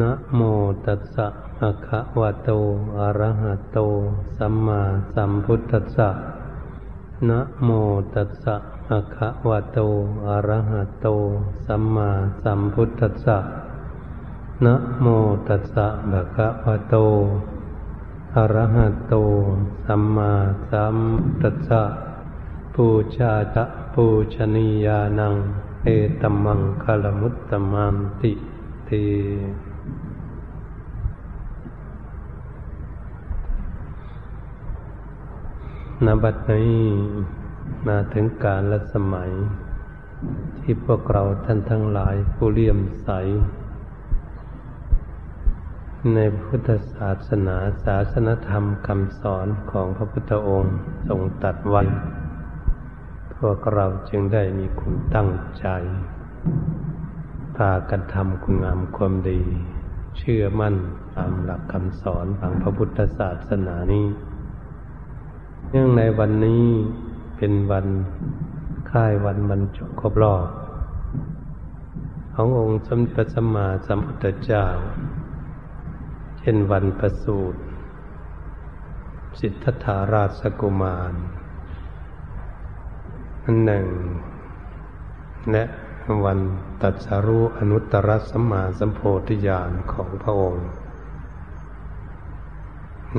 นะโมตัสสะภะคะวะโต อะระหะโต สัมมาสัมพุทธัสสะนะโมตัสสะภะคะวะโต อะระหะโต สัมมาสัมพุทธัสสะนะโมตัสสะภะคะวะโต อะระหะโต สัมมาสัมพุทธัสสะปูชาจะปูชนียานัง เอตมังคลมุตตมันติเนบัดนี้มาถึงการละสมัย ที่พวกเราท่านทั้งหลายผู้เลี่ยมใส ในพุทธศาสนาศาสนธรรมคำสอนของพระพุทธองค์ทรงตัดไว้พวกเราจึงได้มีคุณตั้งใจพากันทำคุณงามความดี เชื่อมั่นตามหลักคำสอนของพระพุทธศาสนานี้ เนื่องในวันนี้เป็นวันค่ายวันบรรจบครบรอบ ขององค์สมเด็จสัมมาสัมพุทธเจ้า เช่นวันประสูติสิทธัตถาราชกุมารอันหนึ่ง และวันตัดสารุอนุตตรสัมมาสัมโพธิญาณของพระองค์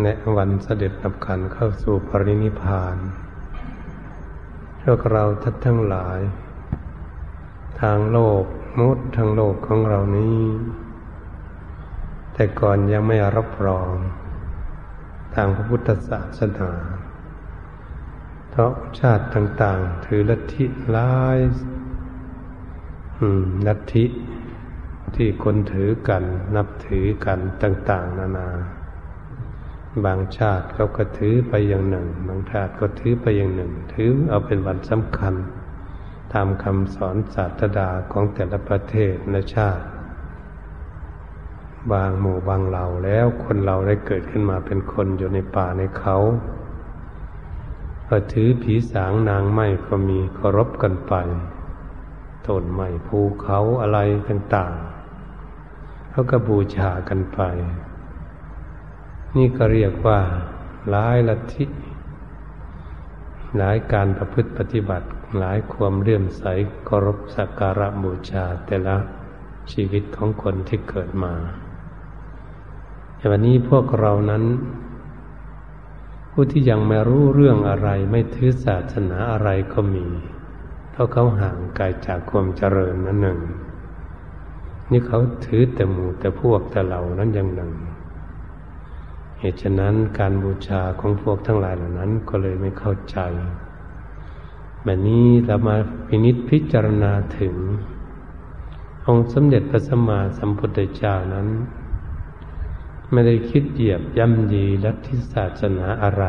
และวันเสด็จนับขันเข้าสู่ปรินิพานพวกเราทัดทั้งหลาย ทางโลกมุดทางโลกของเรานี้ แต่ก่อนยังไม่รับรอง ทางพระพุทธศาสนาเพราะชาติต่าง ๆ ถือลัทธิหลายลัทธิที่คนถือกันนับถือกันต่าง ๆ นานา บางชาติเขาก็ถือไปอย่างหนึ่ง บางชาติก็ถือไปอย่างหนึ่ง ถือเอาเป็นวันสำคัญตามคำสอนศาสดาของแต่ละประเทศและชาติ บางหมู่บางเหล่าแล้วคนเราได้เกิดขึ้นมาเป็นคนอยู่ในป่าในเขาก็ถือผีสางนางไม้ก็มีเคารพกันไปต้นไม้ภูเขาอะไรต่างๆเขาก็บูชากันไป นี่ก็เรียกว่าหลายลัทธิหลายการประพฤติปฏิบัติ หลายความเลื่อมใสเคารพสักการะบูชาแต่ละชีวิตของคนที่เกิดมาแต่วันนี้พวกเรานั้น ผู้ที่ยังไม่รู้เรื่องอะไรไม่ถือศาสนาอะไรก็มีเพราะเขาห่างไกลจากความเจริญนั่นหนึ่ง นี่เขาถือแต่หมู่แต่พวกแต่เหล่านั้นอย่างหนึ่ง เหตุฉะนั้นการบูชาของพวกทั้งหลายเหล่านั้นก็เลยไม่เข้าใจแบบนี้เรามาพินิษพิจารณาถึง องค์สมเด็จพระสัมมาสัมพุทธเจ้านั้น ไม่ได้คิดเหยียบย่ำยีลัทธิศาสนาอะไร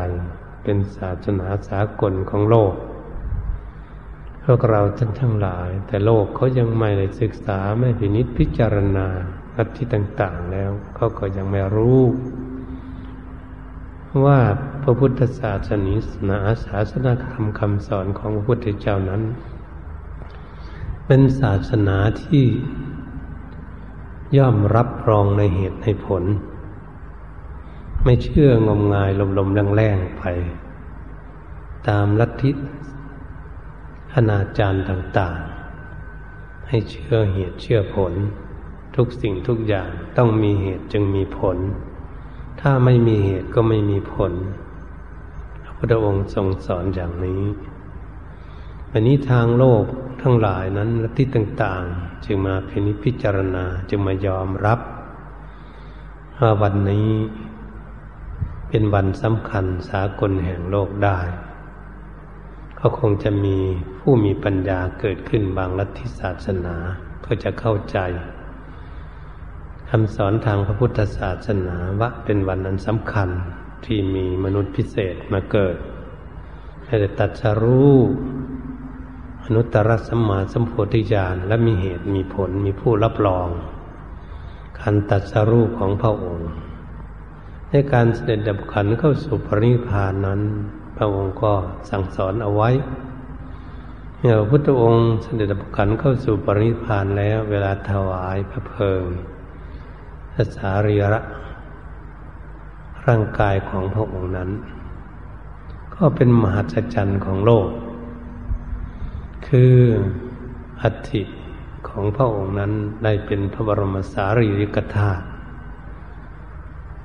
เป็นศาสนาสากลของโลก พวกเราท่านทั้งหลาย แต่โลกเขายังไม่ได้ศึกษาไม่พินิจพิจารณาลัทธิต่าง ๆ แล้วเขาก็ยังไม่รู้ ว่าพระพุทธศาสนิสนาศาสนาธรรมคำสอนของพระพุทธเจ้านั้น เป็นศาสนาที่ย่อมรับรองในเหตุในผล ไม่เชื่องมงายลมๆแรงๆไป ตามลัทธิอนาจารย์ต่างๆ ให้เชื่อเหตุเชื่อผล ทุกสิ่งทุกอย่างต้องมีเหตุจึงมีผล ถ้าไม่มีเหตุก็ไม่มีผล พระพุทธองค์ทรงสอนอย่างนี้วันนี้ทางโลกทั้งหลายนั้นลัทธิต่าง ๆ จึงมาพินิจพิจารณาจึงมายอมรับว่าวันนี้เป็นวันสำคัญสากลแห่งโลกได้ก็คงจะมีผู้มีปัญญาเกิดขึ้นบางลัทธิศาสนาเพื่อจะเข้าใจ คำสอนทางพระพุทธศาสนาว่าเป็นวันนั้นสำคัญที่มีมนุษย์พิเศษมาเกิดให้ได้ตัดสรู้อนุตตรสัมมาสัมโพธิญาณและมีเหตุมีผลมีผู้รับรองการตัดสรู้ของพระองค์ ในการเสด็จดับขันเข้าสู่ปรินิพานนั้น พระองค์ก็สั่งสอนเอาไว้เมื่อพระพุทธองค์เสด็จดับขันเข้าสู่ปรินิพานแล้วเวลาถวายพระเพลิง สารีระ ร่างกายของพระองค์นั้น ก็เป็นมหัศจรรย์ของโลก คืออัฐิของพระองค์นั้นได้เป็นพระบรมสารีริกธาตุ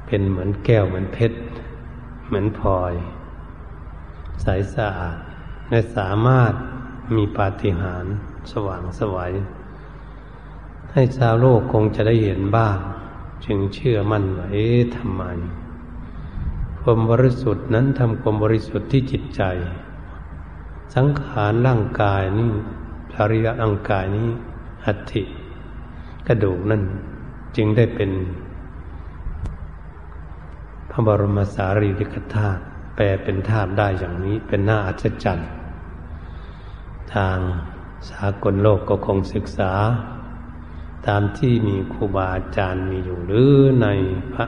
เป็นเหมือนแก้วเหมือนเพชร เหมือนพลอย ใสสะอาดและสามารถมีปาฏิหาริย์สว่างสวัยให้ชาวโลกคงจะได้เห็นบ้าง จึงเชื่อมั่นว่าเอ๊ะทำไมความบริสุทธิ์นั้นทำความบริสุทธิ์ที่จิตใจ สังขารร่างกายนี้ภริยร่างกายนี้อัฐิกระดูกนั่นจึงได้เป็นพระบรมสารีริกธาตุแปลเป็นธาตุได้อย่างนี้เป็นหน้าอัศจรรย์ ทางสากลโลกก็คงศึกษา ตามที่มีครูบาอาจารย์มีอยู่หรือในพระ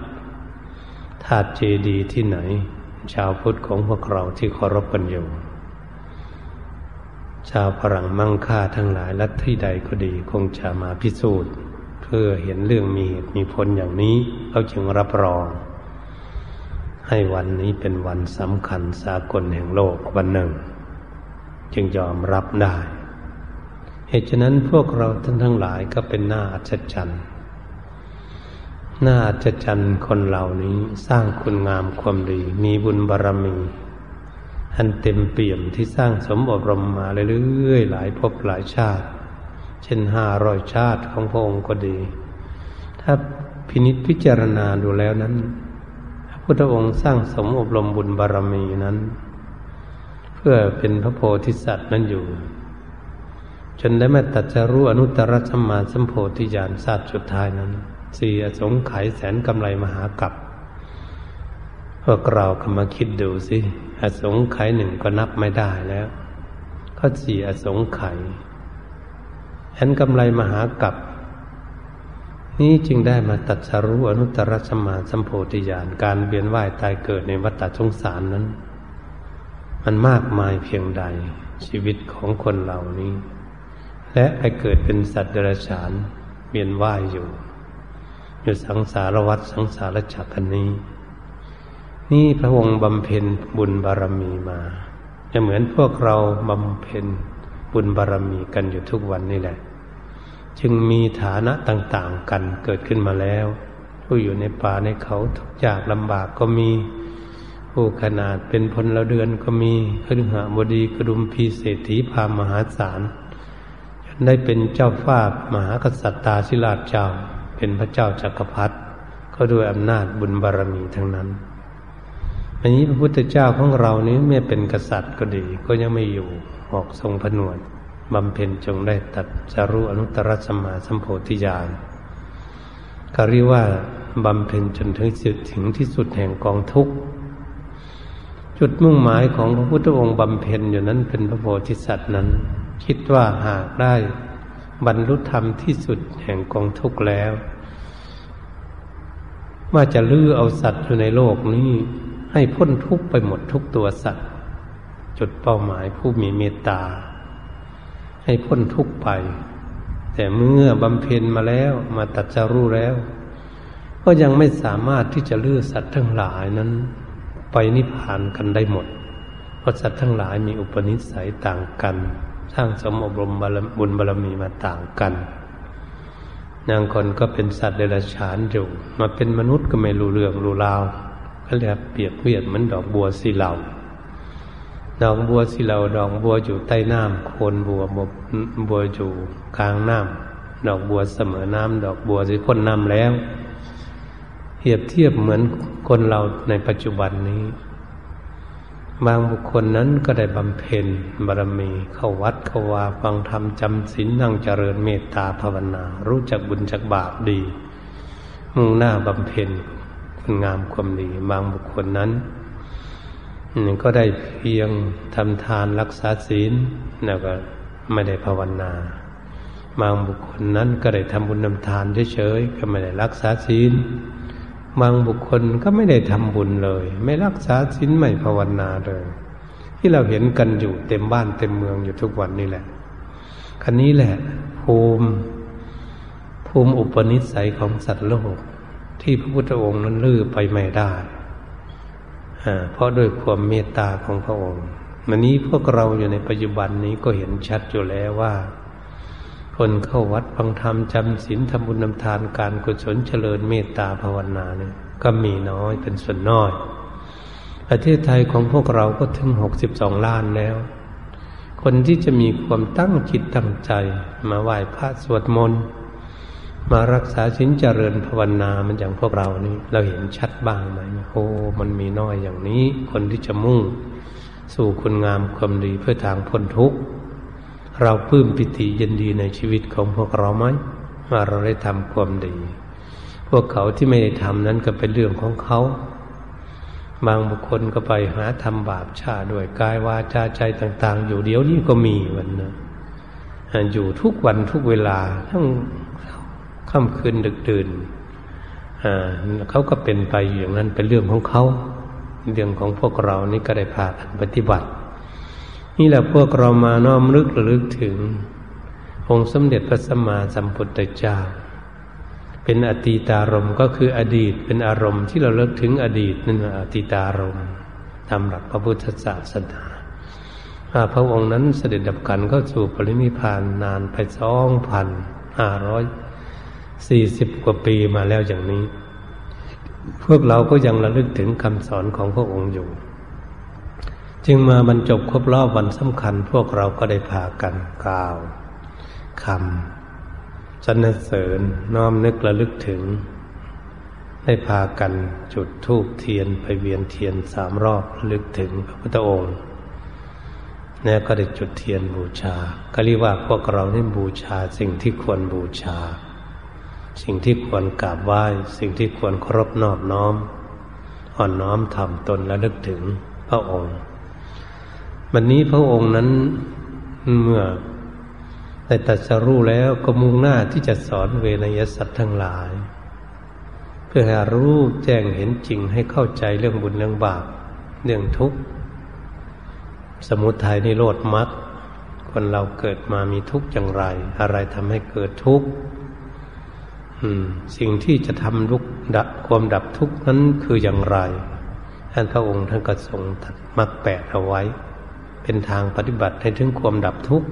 ธาตุเจดีย์ที่ไหน ชาวพุทธของพวกเราที่เคารพกันอยู่ ชาวฝรั่งมั่งค่าทั้งหลายลัทธิใดก็ดีคงจะมาพิสูจน์ เพื่อเห็นเรื่องมีเหตุมีผลอย่างนี้เขาจึงรับรอง ให้วันนี้เป็นวันสำคัญสากลแห่งโลกวันหนึ่ง จึงยอมรับได้ เหตุฉะนั้นพวกเราท่านทั้งหลายก็เป็นหน้าอัศจรรย์หน้าอัศจรรย์คนเหล่านี้สร้างคุณงามความดี มีบุญบารรมีอันเต็มเปี่ยมที่สร้างสมอบรมมาเรื่อยๆหลายภพหลายชาติ เช่นห้าร้อยชาติของพระองค์ก็ดี ถ้าพินิจพิจารณาดูแล้วนั้นพระพุทธองค์สร้างสมอบรมบุญบารรมีนั้น เพื่อเป็นพระโพธิสัตว์นั้นอยู่ จนได้มาตัดจะรู้อนุตตรสมาสัมโพธิญาณศาสตร์สุดท้ายนั้นสี่อสงไขยแสนกำไรมหากับพวกเราก็มาคิดดูสิอสงไขยหนึ่งก็นับไม่ได้แล้วก็สี่อสงไขยแสนกำไรมหากับนี้จึงได้มาตัดสรู้อนุตตรสมาสัมโพธิญาณการเวียนว่ายตายเกิดในวัฏสงสารนั้น มันมากมายเพียงใดชีวิตของคนเหล่านี้ และไปเกิดเป็นสัตว์เดรัจฉานเวียนว่ายอยู่ อยู่สังสารวัฏสังสารจักรนี้ นี่พระองค์บำเพ็ญบุญบารมีมา จะเหมือนพวกเราบำเพ็ญบุญบารมีกันอยู่ทุกวันนี่แหละ จึงมีฐานะต่างๆกันเกิดขึ้นมาแล้ว ผู้อยู่ในป่าในเขาทุกยากลำบากก็มีผู้ขนาดเป็นพลเดือนก็มีคฤหบดีกระดุมพีเศรษฐีพามหาศาล ได้เป็นเจ้าฟ้ามหากษัตริย์ตาศิลาเจ้า เป็นพระเจ้าจักรพรรดิก็ด้วยอำนาจบุญบารรมีทั้งนั้นอันนี้พระพุทธเจ้าของเรานี้ไม่เป็นกษัตริย์ก็ดี ก็ยังไม่อยู่ออกทรงผนวดบำเพ็ญจงได้ตัดจารุอนุตตรสมาสัมโพธิญาณก็เรียกว่าบำเพ็ญจนถึงสุดถึงที่สุดแห่งกองทุกข์จุดมุ่งหมายของพระพุทธองค์บำเพ็ญอยู่นั้นเป็นพระโพธิสัตว์นั้น คิดว่าหากได้บรรลุธรรมที่สุดแห่งกองทุกข์แล้ว ว่าจะลื้อเอาสัตว์อยู่ในโลกนี้ ให้พ้นทุกข์ไปหมดทุกตัวสัตว์ จุดเป้าหมายผู้มีเมตตา ให้พ้นทุกข์ไป แต่เมื่อบำเพ็ญมาแล้วมาตัดจารู้แล้ว ก็ยังไม่สามารถที่จะลื้อสัตว์ทั้งหลายนั้น ไปนิพพานกันได้หมด เพราะสัตว์ทั้งหลายมีอุปนิสัยต่างกัน สร้างสมอบรมบุญบารมีมาต่างกันนางคนก็เป็นสัตว์เดรัจฉานอยู่มาเป็นมนุษย์ก็ไม่รู้เรื่องรู้ราวก็เรียกเปรียบเทียบเหมือนดอกบัวสีเหลาดอกบัวสีเหลาดอกบัวอยู่ใต้น้ำโคนบัวบัวอยู่กลางน้ำดอกบัวเสมอน้ำดอกบัวที่พ้นน้ำแล้วเทียบเทียบเหมือนคนเราในปัจจุบันนี้ บางบุคคลนั้นก็ได้บำเพ็ญบารมีเข้าวัดเข้าวาฟังธรรมจำศีลนั่งเจริญเมตตาภาวนา รู้จักบุญจักบาปดี มุ่งหน้าบำเพ็ญคุณงามความดี บางบุคคลนั้นก็ได้เพียงทำทานรักษาศีลแล้วก็ไม่ได้ภาวนา บางบุคคลนั้นก็ได้ทำบุญนำทานเฉยๆก็ไม่ได้รักษาศีล บางบุคคลก็ไม่ได้ทำบุญเลย ไม่รักษาศีลไม่ภาวนาเลย ที่เราเห็นกันอยู่เต็มบ้านเต็มเมืองอยู่ทุกวันนี่แหละ คันนี้แหละ ภูมิภูมิอุปนิสัยของสัตว์โลก ที่พระพุทธองค์นั้นลื้อไปไม่ได้เพราะด้วยความเมตตาของพระองค์วันนี้พวกเราอยู่ในปัจจุบันนี้ก็เห็นชัดอยู่แล้วว่า คนเข้าวัดฟังธรรมจำศีลทำบุญนำทานการกุศลเจริญเมตตาภาวนาเนี่ยก็มีน้อยเป็นส่วนน้อย ประเทศไทยของพวกเราก็ถึงหกสิบสองล้านแล้ว คนที่จะมีความตั้งจิตตั้งใจ มาไหว้พระสวดมนต์มารักษาสินเจริญภาวนามันอย่างพวกเรานี่เราเห็นชัดบ้างไหมโอ้มันมีน้อยอย่างนี้ คนที่จะมุ่ง สู่คุณงามความดีเพื่อทางพ้นทุกข์ เราปลื้มปิติยินดีในชีวิตของพวกเราไหมว่าเราได้ทำความดี พวกเขาที่ไม่ได้ทำนั้นก็เป็นเรื่องของเขา บางบุคคลก็ไปหาทำบาปชาด้วยกายวาจาใจต่าง ๆ อยู่เดี๋ยวนี้ก็มีวันนะอยู่ทุกวันทุกเวลาทั้งค่ำคืนดึกดื่นเขาก็เป็นไปอย่างนั้นเป็นเรื่องของเขา เรื่องของพวกเรานี่ก็ได้พากันปฏิบัติ นี่แหละพวกเรามาน้อมรึกระลึกถึง องค์สมเด็จพระสัมมาสัมพุทธเจ้า เป็นอตีตารมก็คืออดีตเป็นอารมณ์ที่เราเลิกถึงอดีตนั่นอตีตารมตามหลักพระพุทธศาสนาพระองค์นั้นเสด็จดับกันก็สู่ปรินิพานนานไปสองพันห้าร้อยสี่สิบกว่าปีมาแล้วอย่างนี้ พวกเราก็ยังระลึกถึงคำสอนของพระองค์อยู่ จึงมาบรรจบครบรอบวันสำคัญ พวกเราก็ได้พากันกล่าวคำสรรเสริญน้อมนึกระลึกถึง ได้พากันจุดธูปเทียนไปเวียนเทียนสามรอบระลึกถึงพระพุทธองค์แล้วก็ได้จุดเทียนบูชา ก็เรียกว่าพวกเราได้บูชาสิ่งที่ควรบูชา สิ่งที่ควรกราบไหว้ สิ่งที่ควรเคารพนอบน้อม อ่อนน้อมทำตนและลึกถึงพระองค์ วันนี้พระองค์นั้นเมื่อได้ตัดสรู้แล้วก็มุ่งหน้าที่จะสอนเวนยสัตว์ทั้งหลาย เพื่อให้รู้แจ้งเห็นจริงให้เข้าใจเรื่องบุญเรื่องบาปเรื่องทุกข์ สมุทัยนิโรธมรรคคนเราเกิดมามีทุกข์อย่างไร อะไรทำให้เกิดทุกข์สิ่งที่จะทำลุกดับความดับทุกข์นั้นคืออย่างไรท่านพระองค์ท่านก็ทรงตัดมรรคแปดเอาไว้ เป็นทางปฏิบัติให้ถึงความดับทุกข์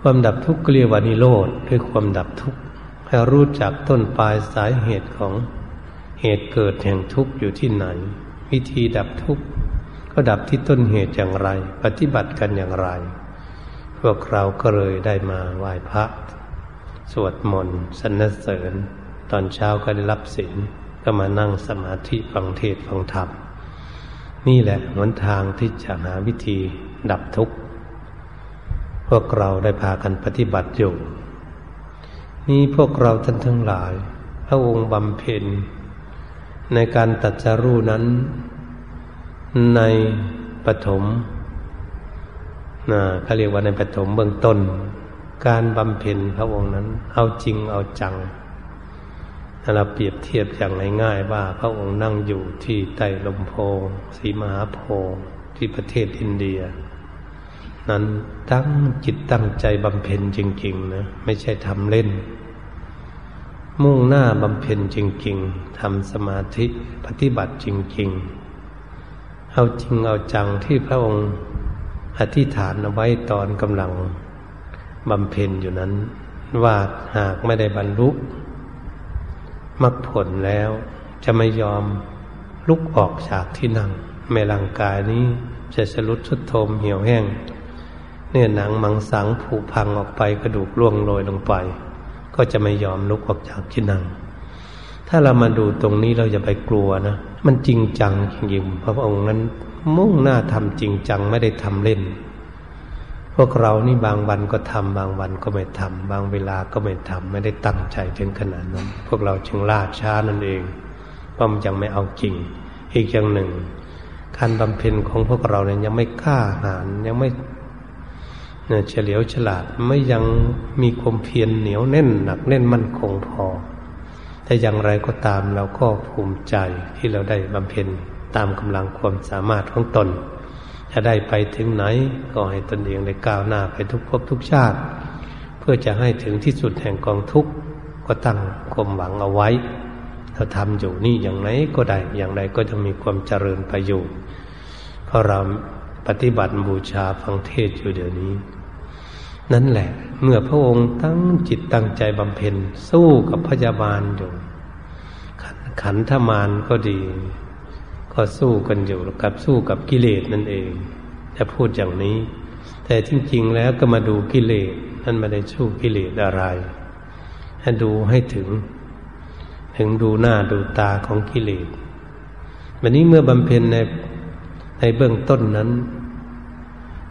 ความดับทุกข์เรียกว่านิโรธคือความดับทุกข์ให้รู้จักต้นปลายสาเหตุของเหตุเกิดแห่งทุกข์อยู่ที่ไหน วิธีดับทุกข์ก็ดับที่ต้นเหตุอย่างไร ปฏิบัติกันอย่างไร พวกเราก็เลยได้มาไหว้พระสวดมนต์สรรเสริญ ตอนเช้าก็ได้รับศีลก็มานั่งสมาธิฟังเทศฟังธรรม นี่แหละหนทางที่จะหาวิธีดับทุกข์พวกเราได้พากันปฏิบัติอยู่ นี่พวกเราท่านทั้งหลาย พระองค์บำเพ็ญ ในการตัดสรู้นั้น ในปฐมนะเขาเรียกว่าในปฐมเบื้องต้น การบำเพ็ญพระองค์นั้น เอาจริงเอาจัง เราเปรียบเทียบอย่างง่ายๆว่าพระองค์นั่งอยู่ที่ใต้ลมโพสีมหาโพที่ประเทศอินเดีย นั้นตั้งจิตตั้งใจบำเพ็ญจริง ๆนะไม่ใช่ทำเล่น มุ่งหน้าบำเพ็ญจริง ๆทำสมาธิปฏิบัติจริง ๆ เอาจริงเอาจังที่พระองค์อธิษฐานเอาไว้ตอนกำลังบำเพ็ญอยู่นั้น ว่าหากไม่ได้บรรลุ มรรคผลแล้ว จะไม่ยอมลุกออกจากที่นั่งแม่ร่างกายนี้จะสลุดสุดโทมเหี่ยวแห้ง เนื้อหนังมังสังผุพังออกไปกระดูกล่วงโรยลงไป ก็จะไม่ยอมลุกออกจากที่นั่ง ถ้าเรามาดูตรงนี้เราจะไปกลัวนะ มันจริงจังจริงๆพระองค์นั้นมุ่งหน้าทำจริงจังไม่ได้ทำเล่น พวกเรานี่บางวันก็ทำบางวันก็ไม่ทำบางเวลาก็ไม่ทำไม่ได้ตั้งใจถึงขนาดนั้น พวกเราจึงล่าช้านั่นเองเพราะมันยังไม่เอาจริง อีกอย่างหนึ่ง การบำเพ็ญของพวกเราเนี่ยยังไม่กล้าหาญยังไม่เฉลียวฉลาดไม่ยังมีความเพียรเหนียวแน่นหนักแน่นมั่นคงพอแต่อย่างไรก็ตามเราก็ภูมิใจที่เราได้บำเพ็ญตามกำลังความสามารถของตน จะได้ไปถึงไหน ก็ให้ตนเองได้ก้าวหน้าไปทุกภพทุกชาติ เพื่อจะให้ถึงที่สุดแห่งกองทุกข์ก็ตั้งความหวังเอาไว้เราทำอยู่นี่อย่างไรก็ได้อย่างไรก็จะมีความเจริญประโยชน์เพราะเราปฏิบัติบูชาฟังเทศอยู่เดี๋ยวนี้ นั่นแหละ เมื่อพระองค์ตั้งจิตตั้งใจบำเพ็ญสู้กับพยาบาลอยู่ ขันธมานก็ดี ก็สู้กันอยู่กับสู้กับกิเลสนั่นเองจะพูดอย่างนี้ แต่จริง ๆ แล้วก็มาดูกิเลสนั่นไม่ได้สู้กิเลสอะไรให้ดูให้ถึง ถึงดูหน้าดูตาของกิเลสวันนี้เมื่อบำเพ็ญในในเบื้องต้นนั้น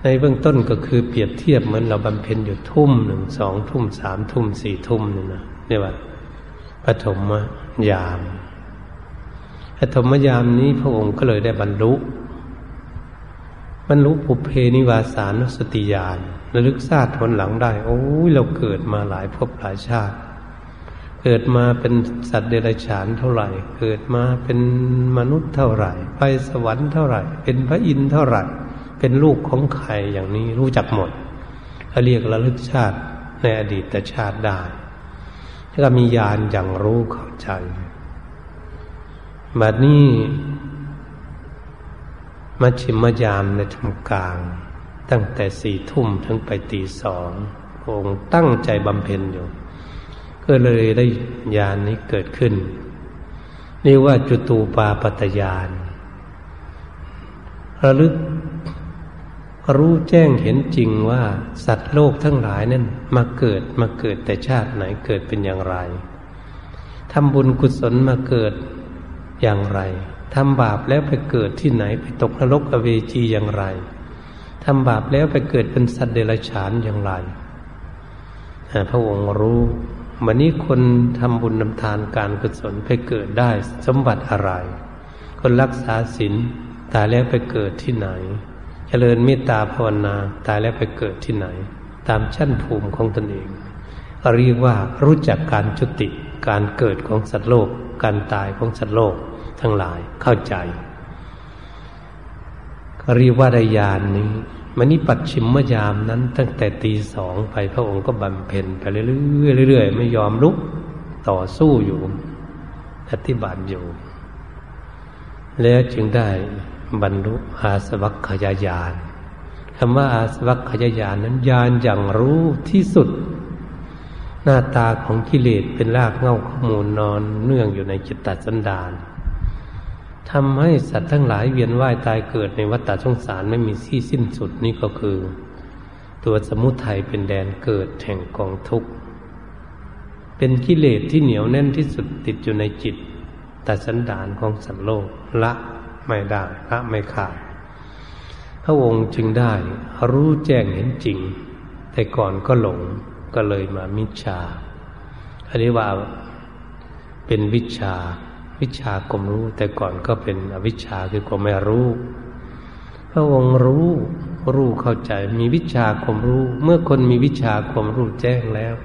ในเบื้องต้นก็คือเปรียบเทียบเหมือนเราบำเพ็ญอยู่ทุ่มหนึ่งสองทุ่มสามทุ่มสี่ทุ่มนี่นะเนี่ยว่าปฐมยาม ปฐมยามนี้พระองค์ก็เลยได้บรรลุ บรรลุปุเพนิวาสานุสติญาณระลึกชาติทนหลังได้ โอ้ยเราเกิดมาหลายภพหลายชาติ เกิดมาเป็นสัตว์เดรัจฉานเท่าไหร่ เกิดมาเป็นมนุษย์เท่าไหร่ ไปสวรรค์เท่าไหร่ เป็นพระอินทร์เท่าไหร่ เป็นลูกของใครอย่างนี้รู้จักหมดเขาเรียกระลึกชาติในอดีตชาติได้แล้วก็มีญาณอย่างรู้เข้าใจ บัดนี้มัชชิมยามในทำกลาง ตั้งแต่สี่ทุ่มถึงไปตีสององค์ตั้งใจบำเพ็ญอยู่ ก็เลยได้ญาณนนี้เกิดขึ้นเรียกว่าจุตูปาปตยานระลึกรู้แจ้งเห็นจริงว่าสัตว์โลกทั้งหลายนั้นมาเกิดมาเกิดแต่ชาติไหนเกิดเป็นอย่างไรทำบุญกุศลมาเกิด อย่างไรทำบาปแล้วไปเกิดที่ไหนไปตกนรกอเวจีอย่างไรทำบาปแล้วไปเกิดเป็นสัตว์เดรัจฉานอย่างไรพระองค์รู้วันนี้คนทำบุญนำทานการกุศลไปเกิดได้สมบัติอะไร คนรักษาศีลตายแล้วไปเกิดที่ไหน เจริญเมตตาภาวนาตายแล้วไปเกิดที่ไหน ตามชั้นภูมิของตนเองเรียกว่ารู้จักการจุติการเกิดของสัตว์โลก การตายของสัตว์โลก ทั้งหลายเข้าใจก็เรียกว่าไดยานนี้มันนี้ปัดชิมมยามนั้น ตั้งแต่ตีสองไปพระองค์ก็บำเพ็ญไปเรื่อยๆเรื่อยๆไม่ยอมลุกต่อสู้อยู่ปฏิบัติอยู่ แล้วจึงได้บรรลุอาสวัคขยายานคำว่าอาสวัคขยายานนั้นญาณอย่างรู้ที่สุด หน้าตาของกิเลสเป็นรากเง้าข้อมูลนอนเนื่องอยู่ในจิตตสันดาน ทำให้สัตว์ทั้งหลายเวียนว่ายตายเกิดในวัฏฏะสงสารไม่มีที่สิ้นสุดนี่ก็คือ ตัวสมุทัยเป็นแดนเกิดแห่งกองทุกข์เป็นกิเลสที่เหนียวแน่นที่สุดติดอยู่ในจิตแต่สันดานของสัตว์โลกละไม่ได้ละไม่ขาดพระองค์จึงได้รู้แจ้งเห็นจริง แต่ก่อนก็หลงก็เลยมามิจฉาอันนี้ว่าเป็นวิชา วิชาความรู้ แต่ก่อนก็เป็นอวิชชาคือความไม่รู้ พระองค์รู้รู้เข้าใจมีวิชาความรู้ เมื่อคนมีวิชาความรู้แจ้งแล้ว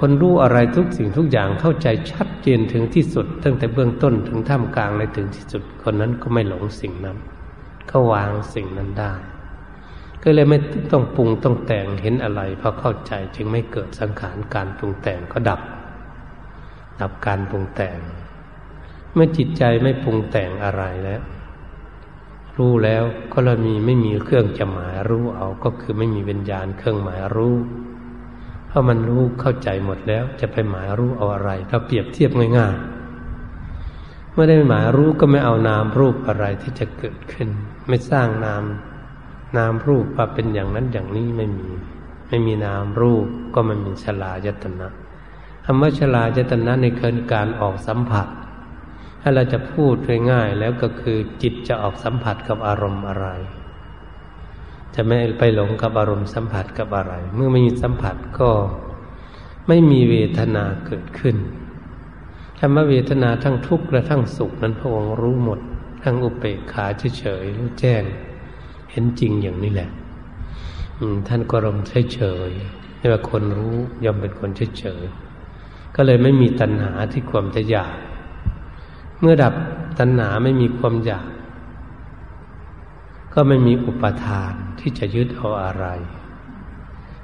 คนรู้อะไรทุกสิ่งทุกอย่างเข้าใจชัดเจนถึงที่สุด ตั้งแต่เบื้องต้นถึงท่ามกลางในถึงที่สุด คนนั้นก็ไม่หลงสิ่งนั้นก็วางสิ่งนั้นได้ ก็เลยไม่ต้องปรุงต้องแต่งเห็นอะไรพอเข้าใจจึงไม่เกิดสังขารการปรุงแต่งก็ดับ ดับการปรุงแต่ง เมื่อจิตใจไม่ปรุงแต่งอะไรแล้ว รู้แล้วก็เรามีไม่มีเครื่องจะหมายรู้เอาก็คือไม่มีวิญญาณเครื่องหมายรู้เพราะมันรู้เข้าใจหมดแล้ว จะไปหมายรู้เอาอะไรถ้าเปรียบเทียบง่ายๆเมื่อได้หมายรู้ก็ไม่เอานามรูปอะไรที่จะเกิดขึ้น ไม่สร้างนาม นามรูปว่าเป็นอย่างนั้นอย่างนี้ไม่มี ไม่มีนามรูปก็ไม่มีชลายตนะ คำว่าลาจตนะในเกินการออกสัมผัส ถ้าเราจะพูดง่ายๆแล้วก็คือจิตจะออกสัมผัสกับอารมณ์อะไร จะไม่ไปหลงกับอารมณ์สัมผัสกับอะไร เมื่อไม่มีสัมผัสก็ไม่มีเวทนาเกิดขึ้นคำว่าเวทนาทั้งทุกข์และทั้งสุขนั้นพระองค์รู้หมด ทั้งอุเบกขาเฉยๆรู้แจ้ง เห็นจริงอย่างนี้แหละท่านก็รมเฉยๆนี่ว่าคนรู้ย่อมเป็นคนเฉยๆ ก็เลยไม่มีตัณหาที่ความจะอยาก เมื่อดับตัณหาไม่มีความอยาก ก็ไม่มีอุปทานที่จะยึดเอาอะไร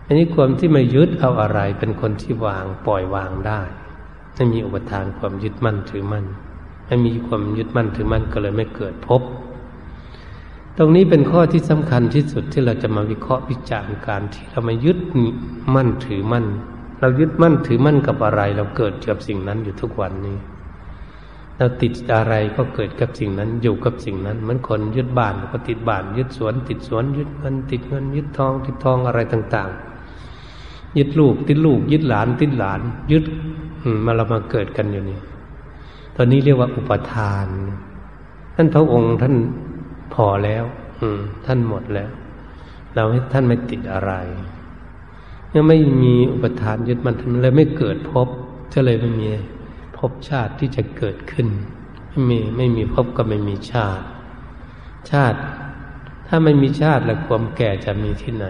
อันนี้ความที่ไม่ยึดเอาอะไร เป็นคนที่วางปล่อยวางได้ไม่มีอุปทานความยึดมั่นถือมั่นไม่มีความยึดมั่นถือมั่นก็เลยไม่เกิดพบตรงนี้เป็นข้อที่สำคัญที่สุดที่เราจะมาวิเคราะห์วิจารณ์การที่เรามายึดมั่นถือมั่น เรายึดมั่นถือมั่นกับอะไร เราเกิดกับสิ่งนั้นอยู่ทุกวันนี้ เราติดอะไรก็เกิดกับสิ่งนั้นอยู่กับสิ่งนั้นเหมือนคนยึดบ้านก็ติดบ้าน ยึดสวน ติดสวนยึดเงินติดเงิน ยึดทอง ติดทองอะไรต่าง ๆ ยึดลูกติดลูก ยึดหลานติดหลาน ยึดมาเรามาเกิดกันอยู่นี่ตอนนี้เรียกว่าอุปทาน ท่านพระองค์ท่านพอแล้ว อืม ท่านหมดแล้ว เราให้ท่านไม่ติดอะไร เมื่อไม่มีอุปทานยึดมันท่านเลยไม่เกิดพบก็เลยไม่มีพบชาติที่จะเกิดขึ้น ไม่มีไม่มีพบก็ไม่มีชาติ ชาติ ถ้าไม่มีชาติแล้วความแก่จะมีที่ไหน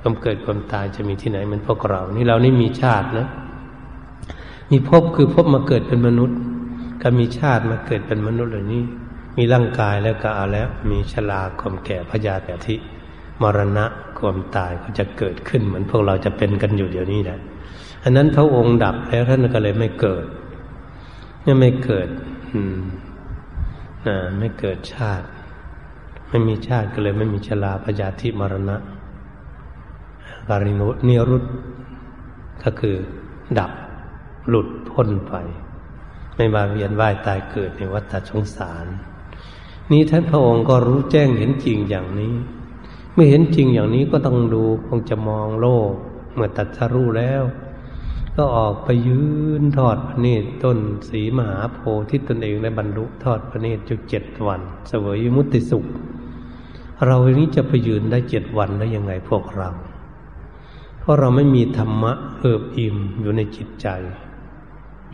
ความเกิดความตายจะมีที่ไหนมือนพวกเรา นี่เรานี่มีชาตินะ มีพบคือพบมาเกิดเป็นมนุษย์ ก็มีชาติมาเกิดเป็นมนุษย์เหล่านี้มีร่างกายแล้วก็เอาแล้ว มีชราความแก่พยาธิทิ มรณะความตายก็จะเกิดขึ้นเหมือนพวกเราจะเป็นกันอยู่เดี๋ยวนี้แหละอันนั้นพระองค์ดับแล้วท่านก็เลยไม่เกิดเนี่ยไม่เกิด อืมนะไม่เกิดชาติ ไม่มีชาติก็เลยไม่มีชราพยาธิมรณะการินุนิรุตก็คือ ดับหลุดพ้นไป ไม่มาเวียนว่ายตายเกิดในวัฏสงสาร นี้ท่านพระองค์ก็รู้แจ้งเห็นจริงอย่างนี้ เมื่อเห็นจริงอย่างนี้ก็ต้องดูคงจะมองโลก เมื่อตัดสรู้แล้ว ก็ออกไปยืนทอดพระเนตรต้นสีมหาโพธิ์ที่ตนเองได้บรรลุทอดพระเนตรจุเจ็ดวันเสวยมุติสุข เราอนี้จะไปยืนได้เจ็ดวันได้ยังไงพวกเรา เพราะเราไม่มีธรรมะเอิบอิ่มอยู่ในจิตใจ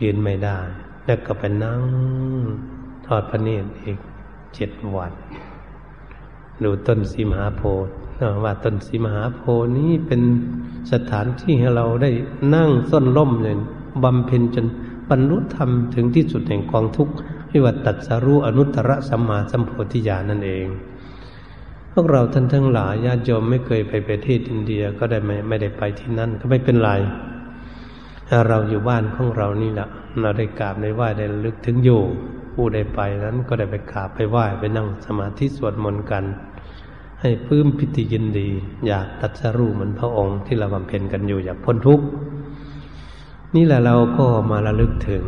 ยืนไม่ได้ แล้วก็ไปนั่งทอดพระเนตรอีกเจ็ดวัน ดูต้นสีมหาโพธิ์ว่าต้นสีมหาโพธิ์นี้เป็นสถานที่ให้เราได้นั่งส้นล่มเนี่ยบำเพ็ญจนบรรลุธรรมถึงที่สุดแห่งกองทุกข์ที่ว่าตัดสรู้อนุตตรสัมมาสัมโพธิญาณนั่นเอง พวกเราท่านทั้งหลายญาติโยมไม่เคยไปประเทศอินเดียก็ได้ไม่ไม่ได้ไปที่นั่นก็ไม่เป็นไรเราอยู่บ้านของเรานี่แหละเราได้กราบได้ไหว้ได้ลึกถึงอยู่ ผู้ได้ไปนั้นก็ได้ไปกราบไปไหว้ไปนั่งสมาธิสวดมนต์กัน ให้พื้มพิธียินดี อยากตัดสรู้เหมือนพระองค์ที่เราบำเพ็ญกันอยู่อยากพ้นทุกข์นี่แหละเราก็มาระลึกถึง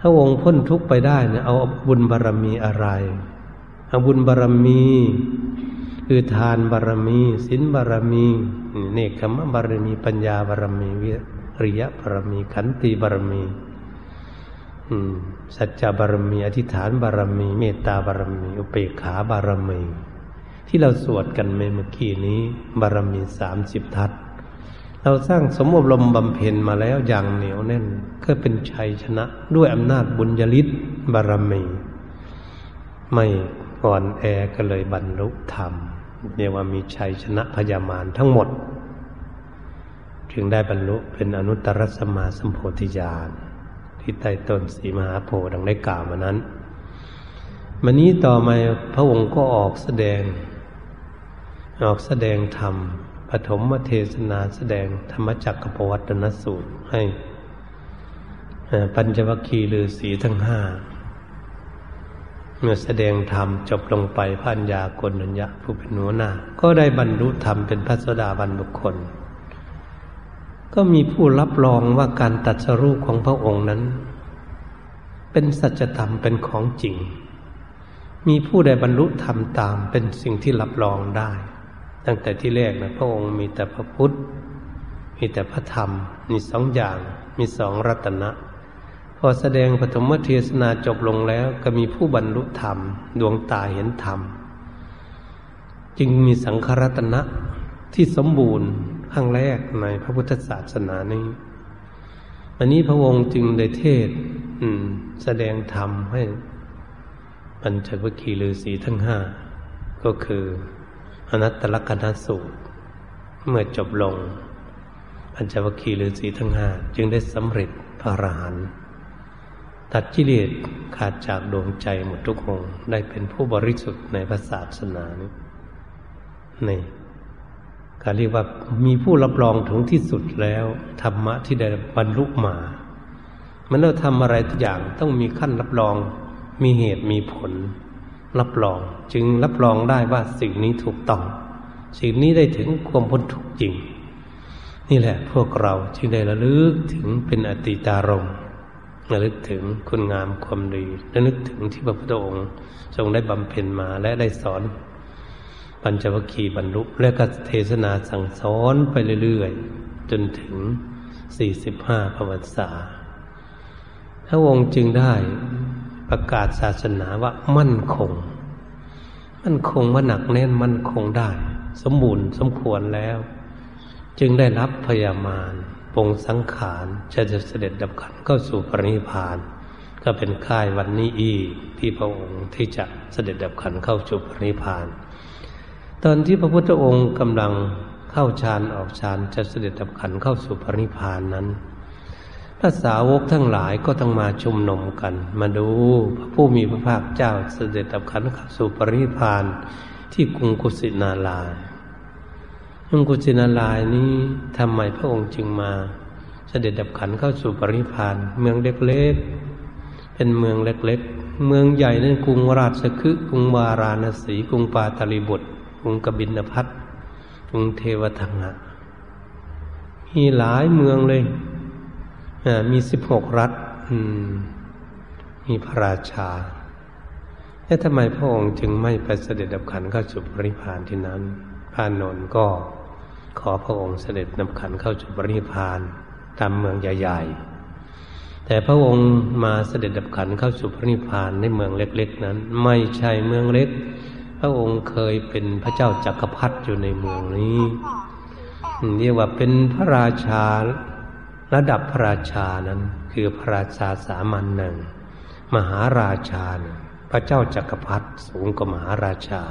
พระองค์พ้นทุกข์ไปได้เนี่ยเอาบุญบารรมีอะไรเอาบุญบารรมี คือทานบารรมีศีลบารรมีเนคขมบารมีปัญญาบารมีวิริยะบารมีขันติบารมี สัจจะบารมี อธิษฐานบารมี เมตตาบารมี อุเบกขาบารมี ที่เราสวดกันเมื่อกี้นี้ บารมีสามสิบทัศเราสร้างสมอบรมบำเพ็ญมาแล้วอย่างเหนียวแน่น ก็เป็นชัยชนะด้วยอำนาจบุญญาลิศบารมี ไม่อ่อนแอก็เลยบรรลุธรรมเรียกว่ามีชัยชนะพยามารทั้งหมด จึงได้บรรลุเป็นอนุตตรสมาสัมโพธิญาณ ที่ใต้ต้นสีมหาโพธิ์ดังได้กล่าวมานั้นมันนี้ต่อมาพระองค์ก็ออกแสดง ออกแสดงธรรมปฐมเทศนาแสดงธรรมจักรปวัตนสูตรให้ ปัญจวัคคีย์ฤาษีทั้งห้าเมื่อแสดงธรรมจบลงไปพันยากนัญญะผู้เป็นหัวหน้า ก็ได้บรรลุธรรมเป็นพระสดาบันบุคคล ก็มีผู้รับรองว่าการตัดสรุปของพระองค์นั้น เป็นสัจธรรมเป็นของจริง มีผู้ใดบรรลุธรรมตามเป็นสิ่งที่รับรองได้ ตั้งแต่ที่แรกนะพระองค์มีแต่พระพุทธ มีแต่พระธรรม มีสองอย่าง มีสองรัตนะ พอแสดงปฐมเทศนาจบลงแล้วก็มีผู้บรรลุธรรม ดวงตาเห็นธรรม จึงมีสังขรัตนะที่สมบูรณ์ ครั้งแรกในพระพุทธศาสนานี้ อันนี้พระองค์จึงได้เทศแสดงธรรมให้ปัญจวัคคีย์ฤาษีทั้งห้าก็คืออนัตตลกนัสูตร เมื่อจบลงปัญจวัคคีย์ฤาษีทั้งห้าจึงได้สำเร็จพระอรหันต์ตัดกิเลสขาดจากดวงใจหมดทุกองได้เป็นผู้บริสุทธิ์ในพระศาสนานี้นี่ กาเรียกว่ามีผู้รับรองถึงที่สุดแล้วธรรมะที่ได้บรรลุมา มันเราทำอะไรทุกอย่างต้องมีขั้นรับรอง มีเหตุมีผล รับรอง จึงรับรองได้ว่าสิ่งนี้ถูกต้อง สิ่งนี้ได้ถึงความพ้นทุกข์จริง นี่แหละพวกเราจึงได้ระลึกถึงเป็นอติตารมระลึกถึงคุณงามความดีระลึกถึงที่พระพุทธองค์ทรงได้บำเพ็ญมาและได้สอน ปัญจวัคคีย์บรรลุและก็เทศนาสั่งสอนไปเรื่อยๆ จนถึงสี่สิบห้าพรรษาพระองค์จึงได้ประกาศศาสนาว่ามั่นคง มั่นคงว่าหนักแน่นมั่นคงได้ สมบูรณ์สมควรแล้ว จึงได้รับพยามารปงสังขารจะจะเสด็จดับขันเข้าสู่ปรินิพาน ก็เป็นค่ายวันนี้อีที่พระองค์ที่จะเสด็จดับขันเข้าสู่ปรินิพาน ตอนที่พระพุทธองค์กำลังเข้าฌานออกฌานจะเสด็จดับขันเข้าสู่ปรินิพานนั้นพระสาวกทั้งหลายก็ต้องมาชุมนุมกัน มาดูพระผู้มีพระภาคเจ้าเสด็จดับขันเข้าสู่ปรินิพานที่กรุงกุสินาลายกรุงกุสินาลายนี้ทำไมพระองค์จึงมา เสด็จดับขันเข้าสู่ปรินิพานเมืองเล็กๆเป็นเมืองเล็กๆ เมืองใหญ่นั่นกรุงราชคฤห์กรุงวาราณสีกรุงปาตาลีบุตร กรุงกบินพัทกรุงเทวทังะมีหลายเมืองเลย มีสิบหกรัฐมีพระราชา แล้วทำไมพระองค์จึงไม่ไปเสด็จดับขันเข้าสู่บริพานที่นั้นพระนนท์ก็ขอพระองค์เสด็จดับขันเข้าสู่บริพานตามเมืองใหญ่ ๆ แต่พระองค์มาเสด็จดับขันเข้าสู่พระนิพพานในเมืองเล็ก ๆ นั้น ไม่ใช่เมืองเล็ก ระองค์เคยเป็นพระเจ้าจักรพรรดิอยู่ในเมืองนี้เรียกว่าเป็นพระราชาระดับพระราชานั้น คือพระราชาสามัญหนึ่งมหาราชาพระเจ้าจักรพรรดิสูงกว่ามหาราชา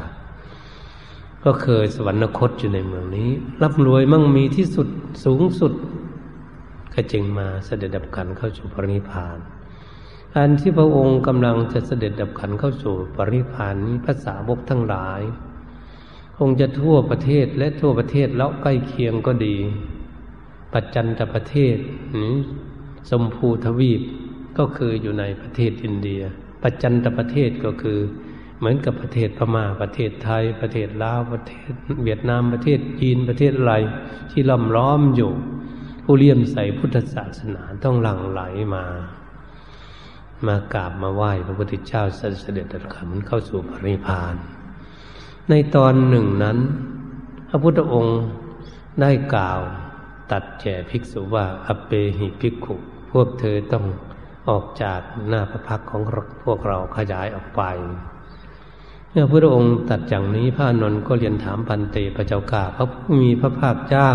ก็เคยสวรรคตอยู่ในเมืองนี้ร่ำรวยมั่งมีที่สุดสูงสุด ก็จึงมาเสด็จดับขันเข้าสู่พระนิพพาน อันที่พระองค์กำลังจะเสด็จดับขันเข้าสู่ปริพานนี้ภาษาวกทั้งหลายคงจะทั่วประเทศและทั่วประเทศแล้วใกล้เคียงก็ดี ปัจจันตประเทศนี้สมภูทวีปก็คืออยู่ในประเทศอินเดีย ปัจจันตประเทศก็คือ เหมือนกับประเทศพม่าประเทศไทย ประเทศลาวประเทศ เวียดนามประเทศจีนประเทศอะไรที่ล้อมล้อมอยู่ ผู้เลี่ยมใสพุทธศาสนาต้องหลั่งไหลมา มากราบมาไหว้พระพุทธเจ้าเสด็จดับขันเข้าสู่ปริพาน ในตอนหนึ่งนั้น พระพุทธองค์ได้กล่าวตัดแก่ภิกษุว่าอเปหิภิกขุพวกเธอต้องออกจากหน้าพระพักของพวกเราขยายออกไป เมื่อพระองค์ตัดอย่างนี้พระนนท์ก็เรียนถามพันเตพระเจ้ากาพระผู้มีพระภาคเจ้า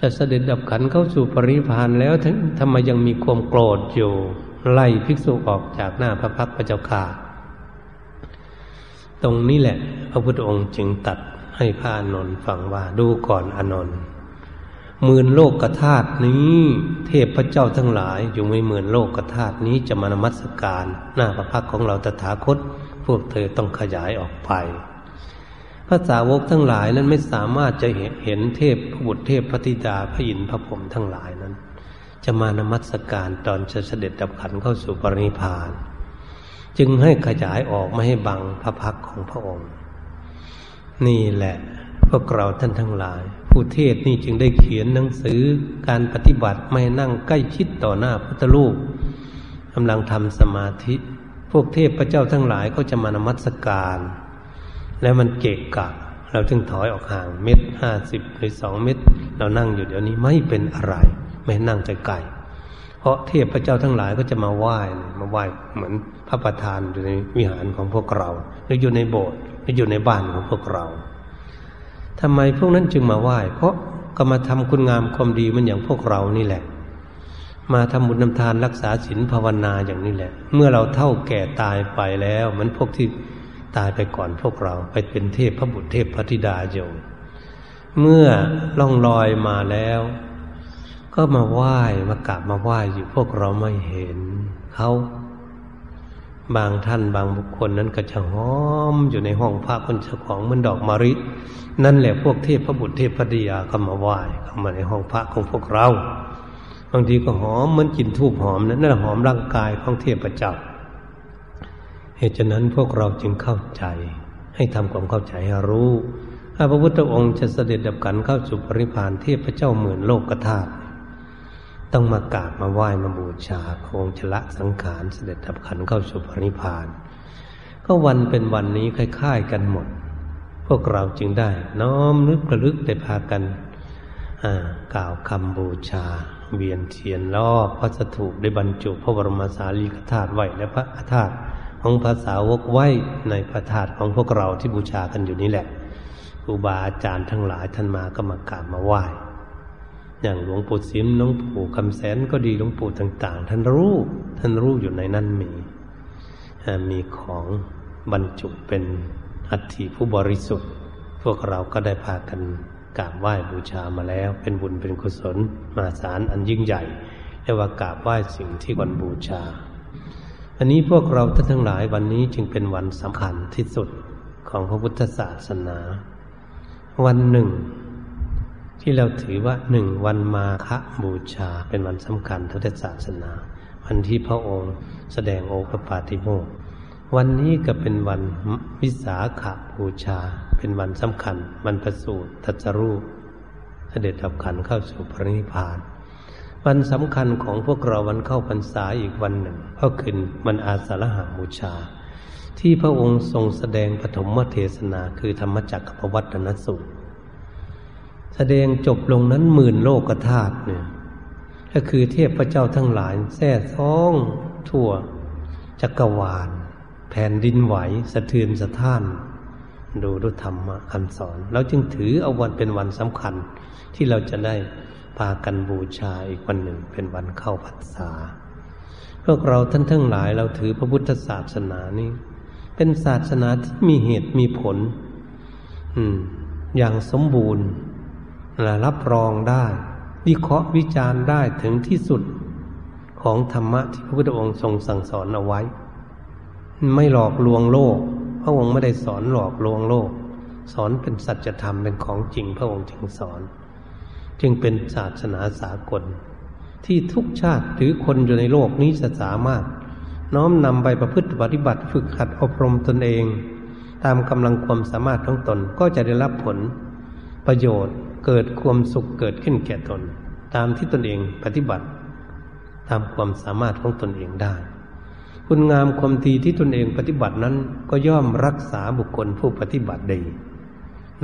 จะเสด็จดับขันเข้าสู่ปริพานแล้วทำไมยังมีความโกรธอยู่ ไล่ภิกษุออกจากหน้าพระพักพระเจ้าข่าตรงนี้แหละ พระพุทธองค์จึงตัดให้พระอานนท์ฟังว่าดูก่อนอนนท์หมื่นโลกกธาตุนี้ เทพพระเจ้าทั้งหลายอยู่ไม่หมื่นโลกกธาตุนี้จะมานมัสการ หน้าพระพักของเราตถาคต พวกเธอต้องขยายออกไปพระสาวกทั้งหลายนั้นไม่สามารถจะเห็นเทพพระบุตรเทพพระธิดาพระอินทร์พระพรหมทั้งหลายนั้น จะมานมัสการตอนจะเสด็จดับขันเข้าสู่ปรินิพาน จึงให้ขยายออกไม่ให้บังพระพักของพระองค์ นี่แหละพวกเราท่านทั้งหลาย ผู้เทศนี่จึงได้เขียนหนังสือการปฏิบัติไม่นั่งใกล้ชิดต่อหน้าพุทธลูกกำลังทำสมาธิ พวกเทพพระเจ้าทั้งหลายก็จะมานมัสการ แล้วมันเกะกะเราจึงถอยออกห่างเม็ดห้าสิบหรือสองเม็ดเรานั่งอยู่เดี๋ยวนี้ไม่เป็นอะไร ไม่นั่งไกลๆเพราะเทพพระเจ้าทั้งหลายก็จะมาไหว้มาไหว้เหมือนพระประธานอยู่ในวิหารของพวกเราหรืออยู่ในโบสถ์หรืออยู่ในบ้านของพวกเราทำไมพวกนั้นจึงมาไหว้ เพราะก็มาทำคุณงามความดีมันอย่างพวกเรานี่แหละ มาทำบุญนำทานรักษาศีลภาวนาอย่างนี้แหละ เมื่อเราเท่าแก่ตายไปแล้วมันพวกที่ตายไปก่อนพวกเราไปเป็นเทพพระบุตรเทพพระธิดาโยเมื่อล่องลอยมาแล้ว ก็มาไหว้มากราบมาไหว้อยู่พวกเราไม่เห็นเขาบางท่านบางบุคคลนั้นก็จะหอมอยู่ในห้องพระคนเจ้าของมันดอกมะริ นั่นแหละพวกเทพพระบุตรเทพพระดียาก็มาไหว้เข้ามาในห้องพระของพวกเราบางทีก็หอมเหมือนกลิ่นทูบหอมนั่นนั่นหอมร่างกายของเทพเจ้าเหตุฉะนั้นพวกเราจึงเข้าใจให้ทำความเข้าใจให้รู้ถ้าพระพุทธองค์จะเสด็จดับกันเข้าสู่ปริพานเทพเจ้าหมื่นโลกธาตุ ต้องมากราบมาไหว้มาบูชาพระองค์ชละสังขารเสด็จดับขันเข้าสู่ปริพาน ก็วันเป็นวันนี้คล้ายๆกันหมด พวกเราจึงได้ น้อมนึกระลึกได้พากันกล่าวคำบูชา เวียนเทียนรอบพระสถูปได้บรรจุพระบรมสารีริกธาตุไว้และพระธาตุของภาษาวกไว้ในพระธาตุของพวกเราที่บูชากันอยู่นี้แหละครูบาอาจารย์ทั้งหลายท่านมาก็มากราบมาไหว้ อย่างหลวงปู่สิมหลวงปู่คำแสนก็ดีหลวงปู่ต่าง ๆ ท่านรู้ ท่านรู้อยู่ในนั้นมี มีของบรรจุเป็นอัฐิผู้บริสุทธิ์ พวกเราก็ได้พากันกราบไหว้บูชามาแล้ว เป็นบุญเป็นกุศลมาสารอันยิ่งใหญ่เรียกว่ากราบไหว้สิ่งที่ควรบูชา อันนี้พวกเราท่านทั้งหลายวันนี้จึงเป็นวันสำคัญที่สุดของพระพุทธศาสนา วันหนึ่ง ที่เราถือว่าหนึ่งวันมาฆบูชาเป็นวันสำคัญทางศาสนา วันที่พระองค์แสดงโอภปาติโมกวันนี้ก็เป็นวันวิสาขบูชา เป็นวันสำคัญ วันประสูติทัศรูปเสด็จดับขันเข้าสู่พระนิพพาน วันสำคัญของพวกเราวันเข้าพรรษาอีกวันหนึ่งก็คือวันอาสาฬหาบูชา ที่พระองค์ทรงแสดงปฐมเทศนาคือธรรมจักรพวัตนสูตร แสดงจบลงนั้นหมื่นโลกธาตุเนี่ยก็คือเทพเจ้าทั้งหลายแท้ท้องทั่วจักรวาล แผ่นดินไหวสะเทือนสะท้าน ดูดูธรรมะคำสอน เราจึงถือเอาวันเป็นวันสำคัญ ที่เราจะได้พากันบูชาอีกวันหนึ่งเป็นวันเข้าพรรษา พวกเราท่านทั้งหลายเราถือพระพุทธศาสนานี้ เป็นศาสนาที่มีเหตุมีผล อืม อย่างสมบูรณ์ รับรองได้ วิเคราะห์วิจารณ์ได้ถึงที่สุดของธรรมะที่พระพุทธองค์ทรงสั่งสอนเอาไว้ ไม่หลอกลวงโลก พระองค์ไม่ได้สอนหลอกลวงโลก สอนเป็นสัจธรรมเป็นของจริงพระองค์จึงสอน จึงเป็นศาสนาสากล ที่ทุกชาติหรือคนอยู่ในโลกนี้จะสามารถ น้อมนำไปประพฤติปฏิบัติฝึกหัดอบรมตนเอง ตามกำลังความสามารถของตนก็จะได้รับผลประโยชน์ เกิดความสุขเกิดขึ้นแก่ตน ตามที่ตนเองปฏิบัติ ตามความสามารถของตนเองได้ คุณงามความดีที่ตนเองปฏิบัตินั้นก็ย่อมรักษาบุคคลผู้ปฏิบัติดี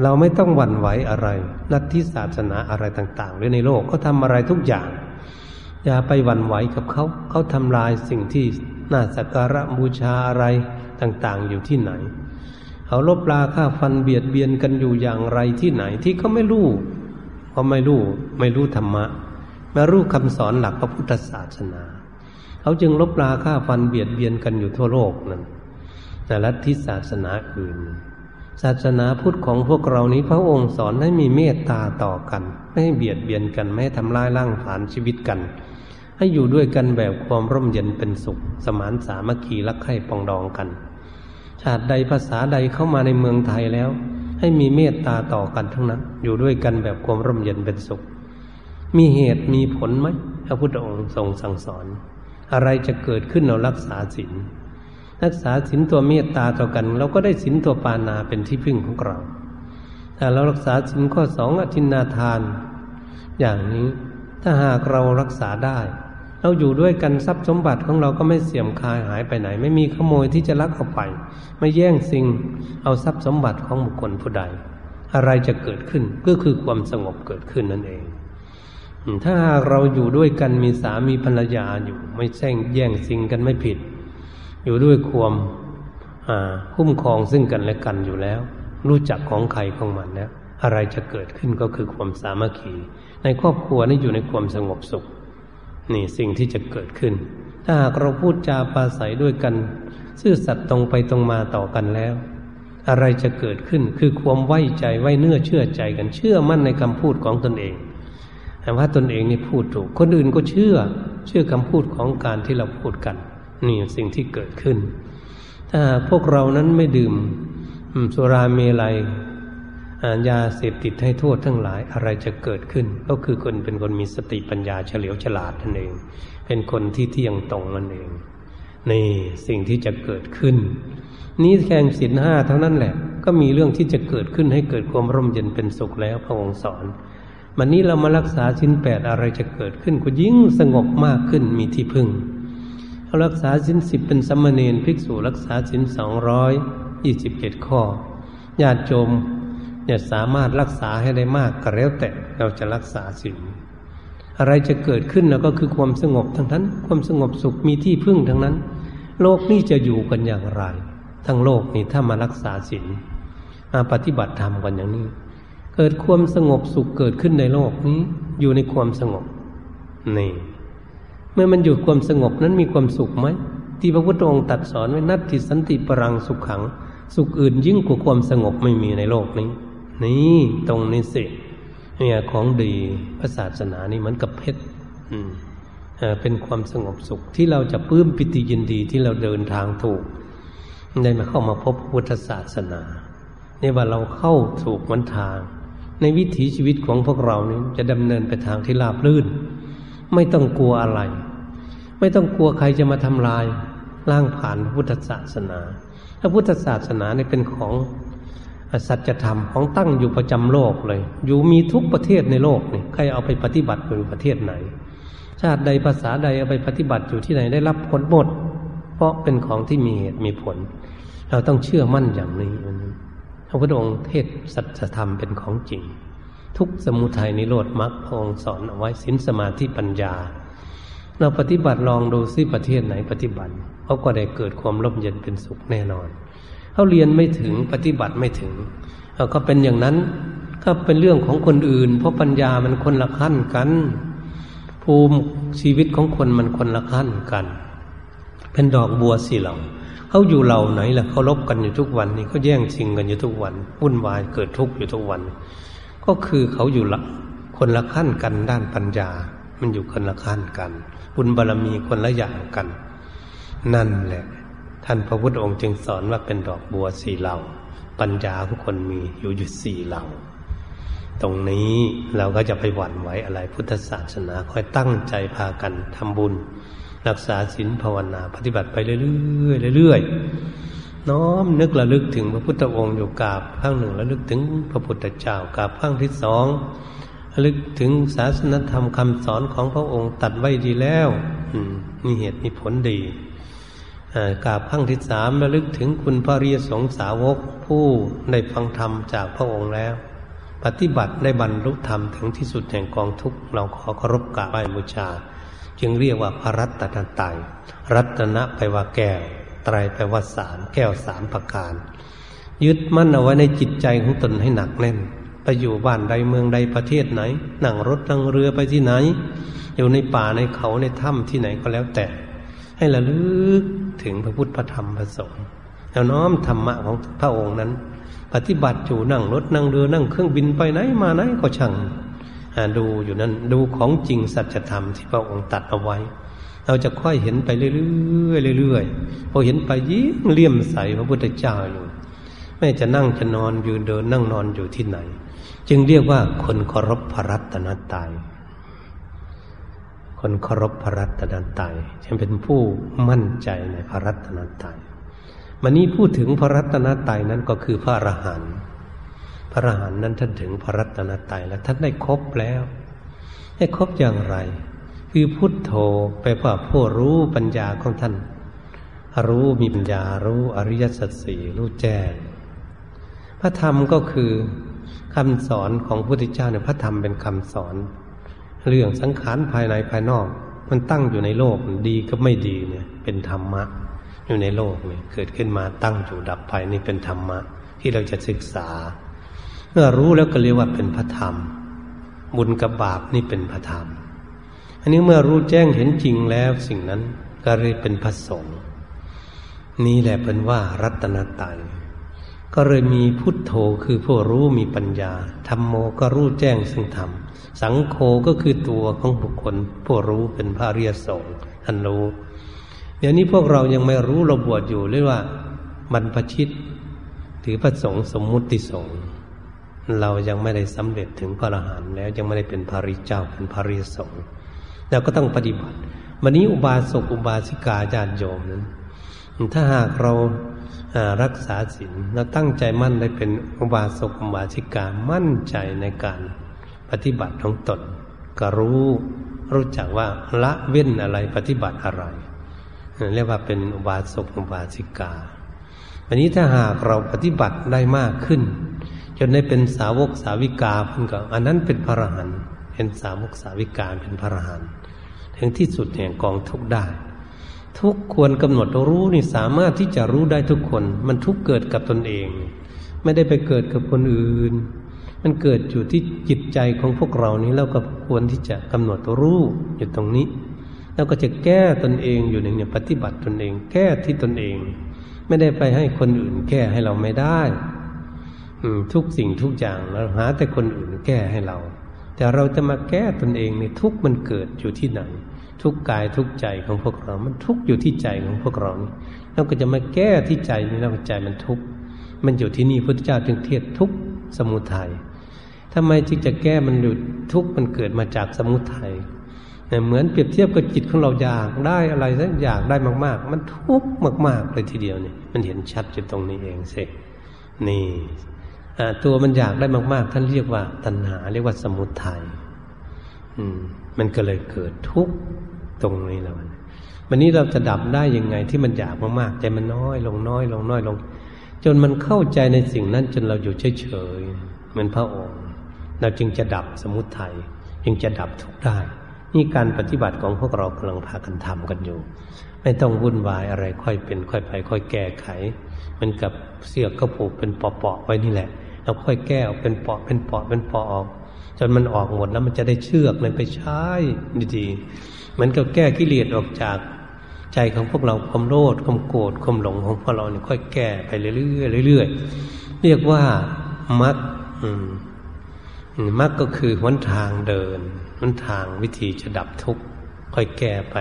เราไม่ต้องหวั่นไหวอะไร นัตทิศาสนาอะไรต่างๆหรือในโลกเขาทาอะไรทุกอย่าง อย่าไปหวั่นไหวกับเขา เขาทำลายสิ่งที่น่าสักการะบูชาอะไรต่างๆ อยู่ที่ไหน เขาลบลาฆ่าฟันเบียดเบียนกันอยู่อย่างไรที่ไหนที่เขาไม่รู้เขาไม่รู้ไม่รู้ธรรมะไม่รู้คำสอนหลักพระพุทธศาสนา เขาจึงลบลาฆ่าฟันเบียดเบียนกันอยู่ทั่วโลกนั้นแต่ลัทธิศาสนาอื่น ศาสนาพุทธของพวกเรานี้พระองค์สอนให้มีเมตตาต่อกัน ไม่ให้เบียดเบียนกันไม่ให้ทำลายร่างผานชีวิตกัน ให้อยู่ด้วยกันแบบความร่มเย็นเป็นสุข สมานสามัคคีรักใคร่ปองดองกัน ชาติใดภาษาใดเข้ามาในเมืองไทยแล้ว ให้มีเมตตาต่อกันทั้งนั้น อยู่ด้วยกันแบบความร่มเย็นเป็นสุข มีเหตุมีผลไหมพระพุทธองค์ทรงสั่งสอน อะไรจะเกิดขึ้นเรารักษาศีลรักษาศีลตัวเมตตาต่อกัน เราก็ได้ศีลตัวปานาเป็นที่พึ่งของเราถ้าเรารักษาศีลข้อสองอธินาทาน อย่างนี้ถ้าหากเรารักษาได้ เราอยู่ด้วยกันทรัพย์สมบัติของเราก็ไม่เสื่อมคลายหายไปไหน ไม่มีขโมยที่จะลักเอาไป ไม่แย่งสิ่งเอาทรัพย์สมบัติของบุคคลผู้ใด อะไรจะเกิดขึ้นก็คือความสงบเกิดขึ้นนั่นเอง ถ้าเราอยู่ด้วยกันมีสามีภรรยาอยู่ ไม่แช่งแย่งสิ่งกันไม่ผิด อยู่ด้วยความคุ้มครองซึ่งกันและกันอยู่แล้ว รู้จักของใครของมันแล้วอะไรจะเกิดขึ้นก็คือความสามัคคีในครอบครัวนี่อยู่ในความสงบสุข นี่สิ่งที่จะเกิดขึ้น ถ้าหากเราพูดจาปาศัยด้วยกัน ซื่อสัตย์ตรงไปตรงมาต่อกันแล้ว อะไรจะเกิดขึ้นคือความไว้ใจไว้เนื้อเชื่อใจกันเชื่อมั่นในคำพูดของตนเองแต่ว่าตนเองนี่พูดถูก คนอื่นก็เชื่อ เชื่อคำพูดของการที่เราพูดกัน นี่สิ่งที่เกิดขึ้น ถ้าพวกเรานั้นไม่ดื่มสุราเมลัย ยาเสพติดให้โทษทั้งหลายอะไรจะเกิดขึ้น ก็คือคนเป็นคนมีสติปัญญาเฉลียวฉลาดนั่นเอง เป็นคนที่เที่ยงตรงนั่นเองนี่สิ่งที่จะเกิดขึ้น นี้แข่งสินห้าเท่านั้นแหละ ก็มีเรื่องที่จะเกิดขึ้นให้เกิดความร่มเย็นเป็นสุขแล้วพระองค์สอนวันนี้เรามารักษาสินแปดอะไรจะเกิดขึ้นก็ยิ่งสงบมากขึ้นมีที่พึ่งเขารักษาสินสิบเป็นสัมมเนนภิกษุรักษาสินสองร้อยยี่สิบเจ็ดข้อญาติโยม จะสามารถรักษาให้ได้มากก็แล้วแต่เราจะรักษาสินอะไรจะเกิดขึ้นแล้วก็คือความสงบทั้งนั้น ความสงบสุขมีที่พึ่งทั้งนั้น โลกนี้จะอยู่กันอย่างไร ทั้งโลกนี้ถ้ามารักษาศีลมาปฏิบัติธรรมกันอย่างนี้ เกิดความสงบสุขเกิดขึ้นในโลกนี้ อยู่ในความสงบนี่เมื่อมันอยู่ความสงบนั้นมีความสุขไหมที่พระพุทธองค์ตรัสสอนไว้นัตติสันติปรังสุขขัง สุขอื่นยิ่งกว่าความสงบไม่มีในโลกนี้ นี่ตรงนี้สิเนี่ยของดีพระศาสนานี่เหมือนกับเพชรเป็นความสงบสุขที่เราจะปลื้มปิติยินดีที่เราเดินทางถูกได้มาเข้ามาพบพุทธศาสนาเนี่ยว่าเราเข้าถูกวันทาง ในวิถีชีวิตของพวกเรานี้จะดำเนินไปทางที่ราบลื่น ไม่ต้องกลัวอะไร ไม่ต้องกลัวใครจะมาทำลายล่างผ่านพระพุทธศาสนาพระพุทธศาสนาเนี่ยเป็นของ สัจธรรมของตั้งอยู่ประจำโลกเลย อยู่มีทุกประเทศในโลกนี่ใครเอาไปปฏิบัติอยู่ประเทศไหน ชาติใดภาษาใดเอาไปปฏิบัติอยู่ที่ไหนได้รับผลหมด เพราะเป็นของที่มีเหตุมีผล เราต้องเชื่อมั่นอย่างนี้พระพุทธองค์เทศสัจธรรมเป็นของจริง ทุกสมุทัยนิโรธมรรคพระองค์สอนเอาไว้สินสมาธิปัญญา เราปฏิบัติลองดูซิประเทศไหนปฏิบัติเขาก็ได้เกิดความร่มเย็นเป็นสุขแน่นอน เขาเรียนไม่ถึงปฏิบัติไม่ถึงเก็เป็นอย่างนั้นก็เป็นเรื่องของคนอื่น เพราะปัญญามันคนละขั้นกัน ภูมิชีวิตของคนมันคนละขั้นกัน เป็นดอกบัวสีเหล่าเขาอยู่เหล่าไหนล่ะเขาลบกันอยู่ทุกวันนี่เขาแย่งชิงกันอยู่ทุกวันวุ่นวายเกิดทุกข์อยู่ทุกวัน ก็คือเขาอยู่ละคนละขั้นกันด้านปัญญา มันอยู่คนละขั้นกัน บุญบารรมีคนละอย่างกัน นั่นแหละ ท่านพระพุทธองค์จึงสอนว่าเป็นดอกบัวสี่เหล่า ปัญญาทุกคนมีอยู่อยู่สี่เหล่า ตรงนี้เราก็จะไปหวั่นไหวอะไรพุทธศาสนาค่อยตั้งใจพากันทำบุญ รักษาศีลภาวนาปฏิบัติไปเรื่อยๆเรื่อยๆน้อมนึกระลึกถึงพระพุทธองค์อยู่กาบข้างหนึ่งระลึกถึงพระพุทธเจ้ากาบข้างที่สองระลึกถึงศาสนธรรมคำสอนของพระองค์ตัดไว้ดีแล้วมีเหตุมีผลดี กราบขั้งที่สามระลึกถึงคุณพระรียสงสาวกผู้ได้ฟังธรรมจากพระองค์แล้ว ปฏิบัติได้บรรลุธรรมถึงที่สุดแห่งกองทุกเราขอเคารพกราบไหว้บูชา จึงเรียกว่าพระรัตนตรัยรัตนะไปว่าแก้ว ไตรไปว่าสามแก้วสามประการ ยึดมั่นเอาไว้ในจิตใจของตนให้หนักแน่น ไปอยู่บ้านใดเมืองใดประเทศไหน นั่งรถนั่งเรือไปที่ไหน อยู่ในป่าในเขาในถ้ำที่ไหนก็แล้วแต่ ให้ระลึก ถึงพระพุทธพระธรรมพระสงฆ์แล้วน้อมธรรมะของพระองค์นั้น ปฏิบัติอยู่นั่งรถนั่งเรือนั่งเครื่องบินไปไหนมาไหนก็ช่างดูอยู่นั้นดูของจริงสัจธรรมที่พระองค์ตัดเอาไว้ เราจะค่อยเห็นไปเรื่อยๆเรื่อยๆพอเห็นไปยิ่งเลี่ยมใสพระพุทธเจ้าอยู่แม่จะนั่งจะนอนยืนเดินนั่งนอนอยู่ที่ไหน จึงเรียกว่าคนเคารพพระรัตนตรัย คนเคารพพระรัตนตรัยฉันเป็นผู้มั่นใจในพระรัตนตรัยวันนี้พูดถึงพระรัตนตรัยนั้นก็คือพระอรหันต์พระอรหันต์นั้นท่านถึงพระรัตนตรัยแล้วท่านได้ครบแล้ว ได้ครบอย่างไร คือพุทโธไปว่าผู้รู้ปัญญาของท่าน รู้มีปัญญารู้อริยสัจสี่รู้แจ้งพระธรรมก็คือคำสอนของพระพุทธเจ้าเนี่ยพระธรรมเป็นคำสอน เรื่องสังขารภายในภายนอก มันตั้งอยู่ในโลกดีก็ไม่ดีเนี่ย เป็นธรรมะ อยู่ในโลกเนี่ยเกิดขึ้นมาตั้งอยู่ดับไปนี่เป็นธรรมะ ที่เราจะศึกษา เมื่อรู้แล้วก็เรียกว่าเป็นพระธรรม บุญกับบาปนี่เป็นพระธรรม อันนี้เมื่อรู้แจ้งเห็นจริงแล้วสิ่งนั้นก็เรียกเป็นพระสงฆ์นี่แหละเป็นว่ารัตนตรัย ก็เลยมีพุทโธคือผู้รู้มีปัญญาธรรมโมก็รู้แจ้งซึ่งธรรม สังโฆก็คือตัวของบุคคล ผู้รู้เป็นพระเรียสงฆ์ท่านรู้เดี๋ยวนี้พวกเรายังไม่รู้เราบวชอยู่เรียกว่าบรรพชิตถือพระสงฆ์สมมุติสงฆ์เรายังไม่ได้สำเร็จถึงพระอรหันต์แล้วยังไม่ได้เป็นพระริเจ้าเป็นพระริสงฆ์เราก็ต้องปฏิบัติ วันนี้อุบาสกอุบาสิกาญาติโยมนั้นถ้าหากเรา รักษาศีลเราตั้งใจมั่นได้เป็นอุบาสกอุบาสิกามั่นใจในการปฏิบัติของตน ก็รู้รู้จักว่าละเว้นอะไรปฏิบัติอะไร เรียกว่าเป็นอุบาสกอุบาสิกาวันนี้ถ้าหากเราปฏิบัติได้มากขึ้น จนได้เป็นสาวกสาวิกาพิ่นก็อันนั้นเป็นพระอรหันต์เป็นสาวกสาวิกาเป็นพระอรหันต์ถึงที่สุดแห่งกองทุกได้ ทุกควรกำหนดรู้นี่สามารถที่จะรู้ได้ทุกคน มันทุกเกิดกับตนเอง ไม่ได้ไปเกิดกับคนอื่น มันเกิดอยู่ที่จิตใจของพวกเรานี้เราก็ควรที่จะกำหนดรู้อยู่ตรงนี้แล้วก็จะแก้ตนเองอยู่ในเนี่ยปฏิบัติตนเอง แก้ที่ตนเอง ไม่ได้ไปให้คนอื่น แก้ให้เราไม่ได้ทุกสิ่งทุกอย่างเราหาแต่คนอื่นแก้ให้เรา แต่เราจะมาแก้ตนเองในทุกมันเกิดอยู่ที่ไหน ทุกกายทุกใจของพวกเรา มันทุกอยู่ที่ใจของพวกเรานี่เราก็จะมาแก้ที่ใจนี่แล้วใจมันทุกมันอยู่ที่นี่พุทธเจ้าจึงเทียบทุกสมุทัยทำไมจึงจะแก้มันอยู่ทุกมันเกิดมาจากสมุทัยเหมือนเปรียบเทียบกับจิตของเราอยากได้อะไรสักอยากได้มาก ๆ มันทุกข์มาก ๆ เลยทีเดียวนี่มันเห็นชัดอยู่ตรงนี้เองสินี่ตัวมันอยากได้มาก ๆ ท่านเรียกว่าตัณหา เรียกว่าสมุทัยอืมมันก็เลยเกิดทุกข์ ตรงนี้แล้ววันนี้เราจะดับได้ยังไงที่มันอยากมากๆใจมันน้อย ลงน้อย ลงน้อยลง จนมันเข้าใจในสิ่งนั้น จนเราอยู่เฉยๆเหมือนพระองค์ เราจึงจะดับสมุทัยจึงจะดับทุกได้ นี่การปฏิบัติของพวกเรากำลังพากันทำกันอยู่ ไม่ต้องวุ่นวายอะไรค่อยเป็น ค่อยไป ค่อยแก้ไข มันกับเสียกระผูกเป็นปอๆไว้นี่แหละเราค่อยแก้ออกเป็นปอเป็นปอเป็นปอออก จนมันออกหมดแล้วมันจะได้เชือกเลยไปใช้ดีๆ มือนกับแก้กิเลสออกจากใจของพวกเราความโลภความโกรธความหลงของพวกเราเนี่ยค่อยแก้ไปเรื่อยๆเรื่อยๆเรียกว่ามัดมัดก็คือหนทางเดินมันทางวิธีจะดับทุกข์ค่อยแก้ไป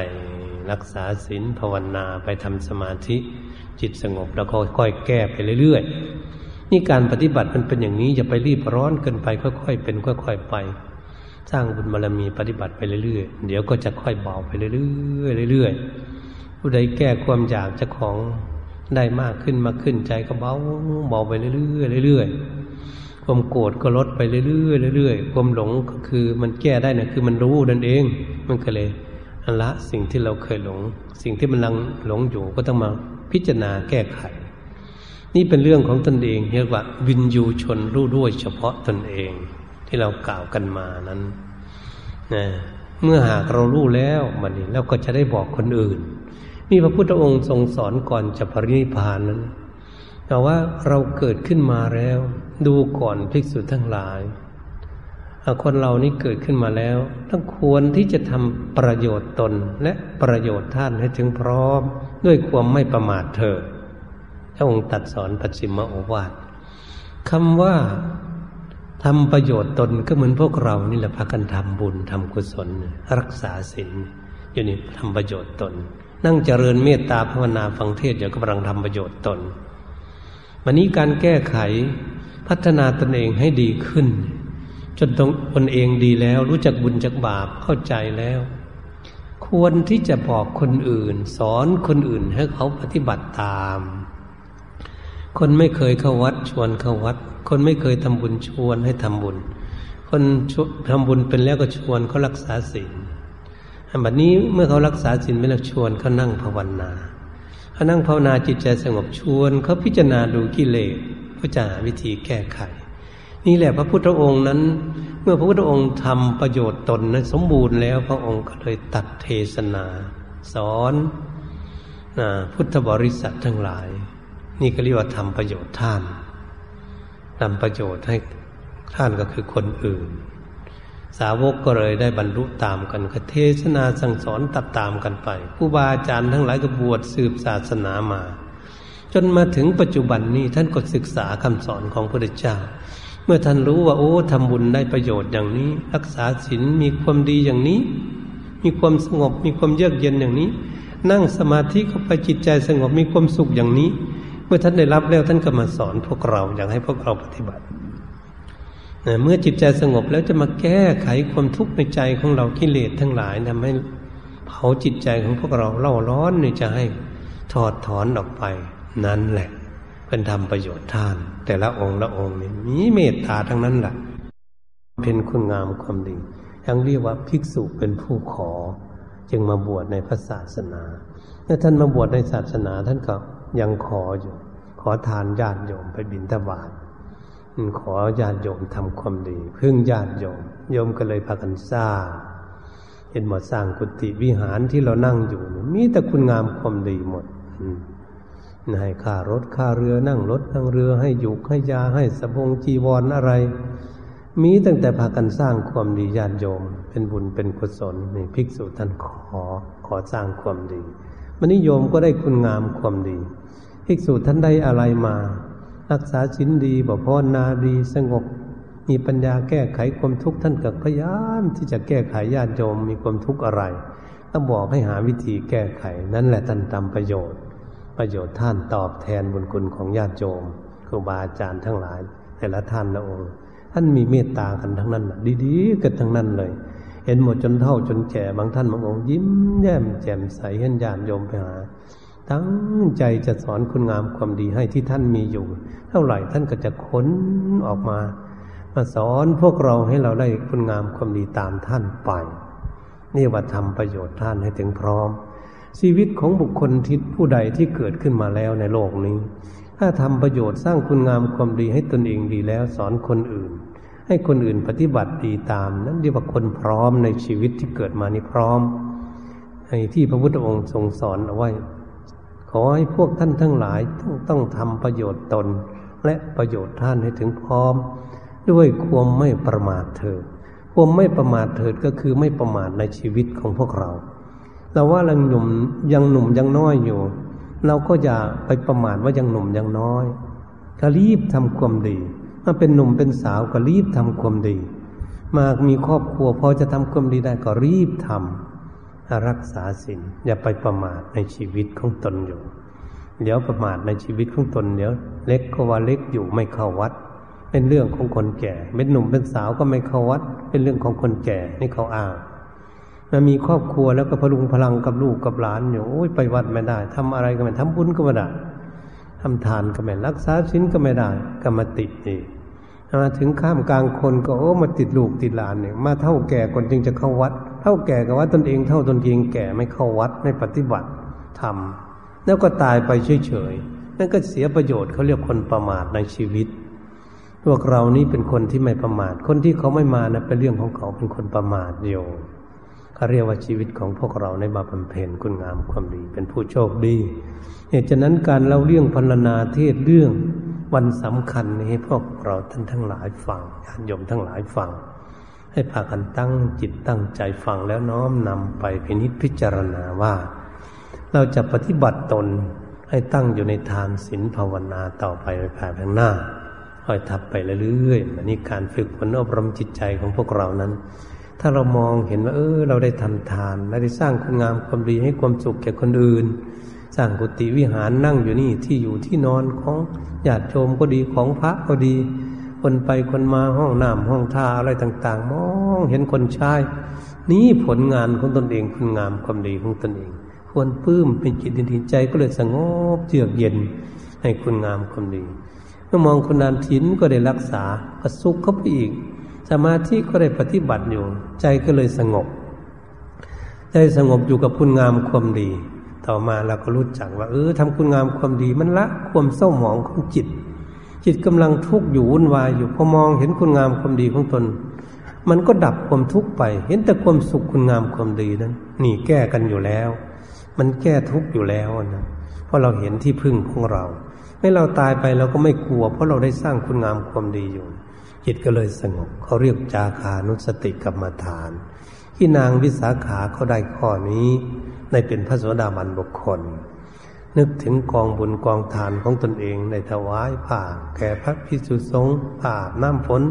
รักษาศีลภาวนาไปทำสมาธิจิตสงบแล้วก็ค่อยแก้ไปเรื่อยๆนี่การปฏิบัติมันเป็นอย่างนี้อย่าไปรีบร้อนเกินไป ค่อยๆเป็น ค่อย ๆ ไป สร้างบุญบารมีปฏิบัติไปเรื่อยๆ เดี๋ยวก็จะค่อยเบาไปเรื่อยๆเรื่อยๆผู้ใดแก้ความอยากเจ้าของได้มากขึ้นมากขึ้นใจก็เบาเบาไปเรื่อยๆเรื่อยๆความโกรธก็ลดไปเรื่อยๆเรื่อยๆความหลงก็คือมันแก้ได้นะคือมันรู้นั่นเอง มันก็เลยละสิ่งที่เราเคยหลง สิ่งที่มันลังหลงอยู่ก็ต้องมาพิจารณาแก้ไข นี่เป็นเรื่องของตนเองเรียกว่าวินยูชนรู้ด้วยเฉพาะตนเอง ที่เรากล่าวกันมานั้นนะเมื่อหากเรารู้แล้วมันนี้เราก็จะได้บอกคนอื่นมีพระพุทธองค์ทรงสอนก่อนจะปรินิพานนั้นแต่ว่าเราเกิดขึ้นมาแล้ว ดูก่อนภิกษุทั้งหลายคนเรานี่เกิดขึ้นมาแล้วต้องควรที่จะทำประโยชน์ตนและประโยชน์ท่านให้ถึงพร้อม ด้วยความไม่ประมาทเถิดพระองค์ตัดสอนปัจฉิมโอวาทคำว่า ทำประโยชน์ตนก็เหมือนพวกเรานี่แหละพากันทำบุญทำกุศล รักษาศีลอยู่นี่ทำประโยชน์ตน นั่งเจริญเมตตาภาวนาฟังเทศเดี๋ยวก็กำลังทำประโยชน์ตน วันนี้การแก้ไขพัฒนาตนเองให้ดีขึ้น จนตรงตนเองดีแล้ว รู้จักบุญจักบาปเข้าใจแล้ว ควรที่จะบอกคนอื่น สอนคนอื่นให้เขาปฏิบัติตาม คนไม่เคยเข้าวัดชวนเข้าวัด คนไม่เคยทำบุญชวนให้ทำบุญ คนทำบุญเป็นแล้วก็ชวนเขารักษาศีลบัดนี้เมื่อเขารักษาศีลไม่แล้วชวนเขานั่งภาวนาเขานั่งภาวนาจิตใจสงบชวนเขาพิจารณาดูกิเลสพื่อจะหาวิธีแก้ไข นี่แหละพระพุทธองค์นั้น เมื่อพระพุทธองค์ทำประโยชน์ตนนั้นสมบูรณ์แล้วพระองค์ก็เลยตัดเทศนา สอนพุทธบริษัททั้งหลาย นี่ก็เรียกว่าทำประโยชน์ท่าน ทำประโยชน์ให้ท่านก็คือคนอื่น สาวกก็เลยได้บรรลุตามกันกเทศนาสั่งสอนตัดตามกันไปผู้บาอาจารย์ทั้งหลายก็บวชสืบศาสนามา จนมาถึงปัจจุบันนี้ท่านก็ศึกษาคำสอนของพระพุทธเจ้าเมื่อท่านรู้ว่าโอ้ทำบุญได้ประโยชน์อย่างนี้ รักษาศีลมีความดีอย่างนี้ มีความสงบมีความเยือกเย็นอย่างนี้ นั่งสมาธิเข้าไปจิตใจสงบมีความสุขอย่างนี้ เมื่อท่านได้รับแล้วท่านก็มาสอนพวกเราอยากให้พวกเราปฏิบัติเมื่อจิตใจสงบแล้วจะมาแก้ไขความทุกข์ในใจของเรากิเลสทั้งหลายทำให้เผาจิตใจของพวกเราเล่าร้อนนี่จะให้ถอดถอนออกไป นั่นแหละ เป็นทำประโยชน์ท่าน แต่ละองค์ละองค์นี่มีเมตตาทั้งนั้นแหละเป็นคุณงามความดียังเรียกว่าภิกษุเป็นผู้ขอ จึงมาบวชในพระศาสนาเมื่อท่านมาบวชในศาสนาท่านก็ ยังขออยู่ ขอทานญาติโยมไปบิณฑบาตขอญาติโยมทำความดีพึ่งญาติโยมโยมก็เลยพากันสร้างเห็นหมดสร้างกุฏิวิหารที่เรานั่งอยู่มีแต่คุณงามความดีหมดให้ค่ารถค่าเรือนั่งรถนั่งเรือให้ยุกให้ยาให้สบงจีวรออะไร มีตั้งแต่พากันสร้างความดีญาติโยม เป็นบุญเป็นกุศลนี่ภิกษุท่านขอขอสร้างความดีมันนิยมก็ได้คุณงามความดี ภิกษุท่านได้อะไรมา รักษาชิ้นดีบ่พอนาดีสงบ มีปัญญาแก้ไขความทุกข์ท่านก็พยายามที่จะแก้ไขญาติโยมมีความทุกข์อะไรต้องบอกให้หาวิธีแก้ไข นั่นแหละท่านทำประโยชน์ ประโยชน์ท่านตอบแทนบุญคุณของญาติโยมครูบาอาจารย์ทั้งหลาย แต่ละท่านละองค์ท่านมีเมตตากันทั้งนั้นดีๆกันทั้งนั้นเลย เห็นหมดจนเท่าจนแก่บางท่านบางองค์ยิ้มแย้มแจ่มใสเห็นญาติโยมไปหา ตั้งใจจะสอนคุณงามความดีให้ที่ท่านมีอยู่ เท่าไหร่ท่านก็จะค้นออกมา มาสอนพวกเราให้เราได้คุณงามความดีตามท่านไป นี่ว่าทำประโยชน์ท่านให้ถึงพร้อม ชีวิตของบุคคลที่ผู้ใดที่เกิดขึ้นมาแล้วในโลกนี้ ถ้าทำประโยชน์สร้างคุณงามความดีให้ตนเองดีแล้วสอนคนอื่น ให้คนอื่นปฏิบัติดีตาม นั้นเรียกว่าคนพร้อมในชีวิตที่เกิดมานี้พร้อมให้ที่พระพุทธองค์ทรงสอนเอาไว้ ขอให้พวกท่านทั้งหลายต้องต้องทำประโยชน์ตน และประโยชน์ท่านให้ถึงพร้อม ด้วยความไม่ประมาทเถิดความไม่ประมาทเถิดก็คือไม่ประมาทในชีวิตของพวกเราเราว่าเราหนุ่มยังหนุ่มยังน้อยอยู่ เราก็อย่าไปประมาทว่ายังหนุ่มยังน้อยก็รีบทำความดีมาเป็นหนุ่มเป็นสาวก็รีบทำความดี มามีครอบครัวพอจะทำความดีได้ก็รีบทำ รักษาศีลอย่าไปประมาทในชีวิตของตนอยู่ เดี๋ยวประมาทในชีวิตของตนเดี๋ยวเล็กก็ว่าเล็กอยู่ไม่เข้าวัด เป็นเรื่องของคนแก่เป็นหนุ่มเป็นสาวก็ไม่เข้าวัด เป็นเรื่องของคนแก่นี่เขาอ้างมามีครอบครัวแล้วก็พลุงพลังกับลูกกับหลานอยู่โอ้ยไปวัดไม่ได้ทำอะไรก็ไม่ทำบุญก็ไม่ได้ทำทานก็ไม่รักษาชิ้นก็ไม่ได้ก็มาติดนี่มาถึงข้ามกลางคนก็โอ้มาติดลูกติดหลานเนี่ยมาเท่าแก่คนจึงจะเข้าวัด เท่าแก่กับว่าตนเองเท่าตนเองแก่ไม่เข้าวัดไม่ปฏิบัติทำแล้วก็ตายไปเฉยๆนั่นก็เสียประโยชน์เขาเรียกคนประมาทในชีวิต พวกเรานี้เป็นคนที่ไม่ประมาท คนที่เขาไม่มานะเป็นเรื่องของเขาเป็นคนประมาทโยเขาเรียกว่าชีวิตของพวกเราในบาปบำเพ็ญคุณงามความดี เป็นผู้โชคดีเหตุฉะนั้นการเล่าเรื่องพรรณนาเทศเรื่องวันสำคัญนี้พวกเราท่านทั้งหลายฟังญาติโยมทั้งหลายฟัง ให้พากันตั้งจิตตั้งใจฟังแล้วน้อมนำไปพินิจพิจารณาว่า เราจะปฏิบัติตนให้ตั้งอยู่ในทานศีลภาวนาต่อไปในภายภาคหน้าค่อยทับไปเรื่อยๆอันนี้การฝึกฝนอบรมจิตใจของพวกเรานั้น ถ้าเรามองเห็นว่าเออเราได้ทำทานและได้สร้างคุณงามความดีให้ความสุขแก่คนอื่น สร้างกุฏิวิหารนั่งอยู่นี่ที่อยู่ที่นอนของญาติโยมก็ดีของพระก็ดี คนไปคนมาห้องน้ำห้องท่าอะไรต่าง ๆ มองเห็นคนใช้นี้ผลงานของตนเองคุณงามความดีของตนเอง ควรปื้มเป็นจิตดินใจก็เลยสงบเยือกเย็นให้คุณงามความดีเมื่อมองคนนานถินก็ได้รักษาก็สุขเข้าไปอีก สมาธิก็ได้ปฏิบัติอยู่ ใจก็เลยสงบ ใจสงบอยู่กับคุณงามความดี ต่อมาเราก็รู้จักว่า เออทำคุณงามความดีมันละความเศร้าหมองของจิต จิตกำลังทุกข์อยู่วุ่นวายอยู่พอมองเห็นคุณงามความดีของตน มันก็ดับความทุกข์ไป เห็นแต่ความสุขคุณงามความดีนั้นนี่แก้กันอยู่แล้ว มันแก้ทุกข์อยู่แล้วนะเพราะเราเห็นที่พึ่งของเราให้เราตายไปเราก็ไม่กลัว เพราะเราได้สร้างคุณงามความดีอยู่ จิตก็เลยสงบเขาเรียกจาคานุสติกรรมฐาน ที่นางวิสาขาเขาได้ข้อนี้ในเป็นพระสวสดาบันบุคคล นึกถึงกองบุญกองทานของตนเองในถวายผ้าแก่พระภิกษุสงฆ์ผ้าน้ำฝน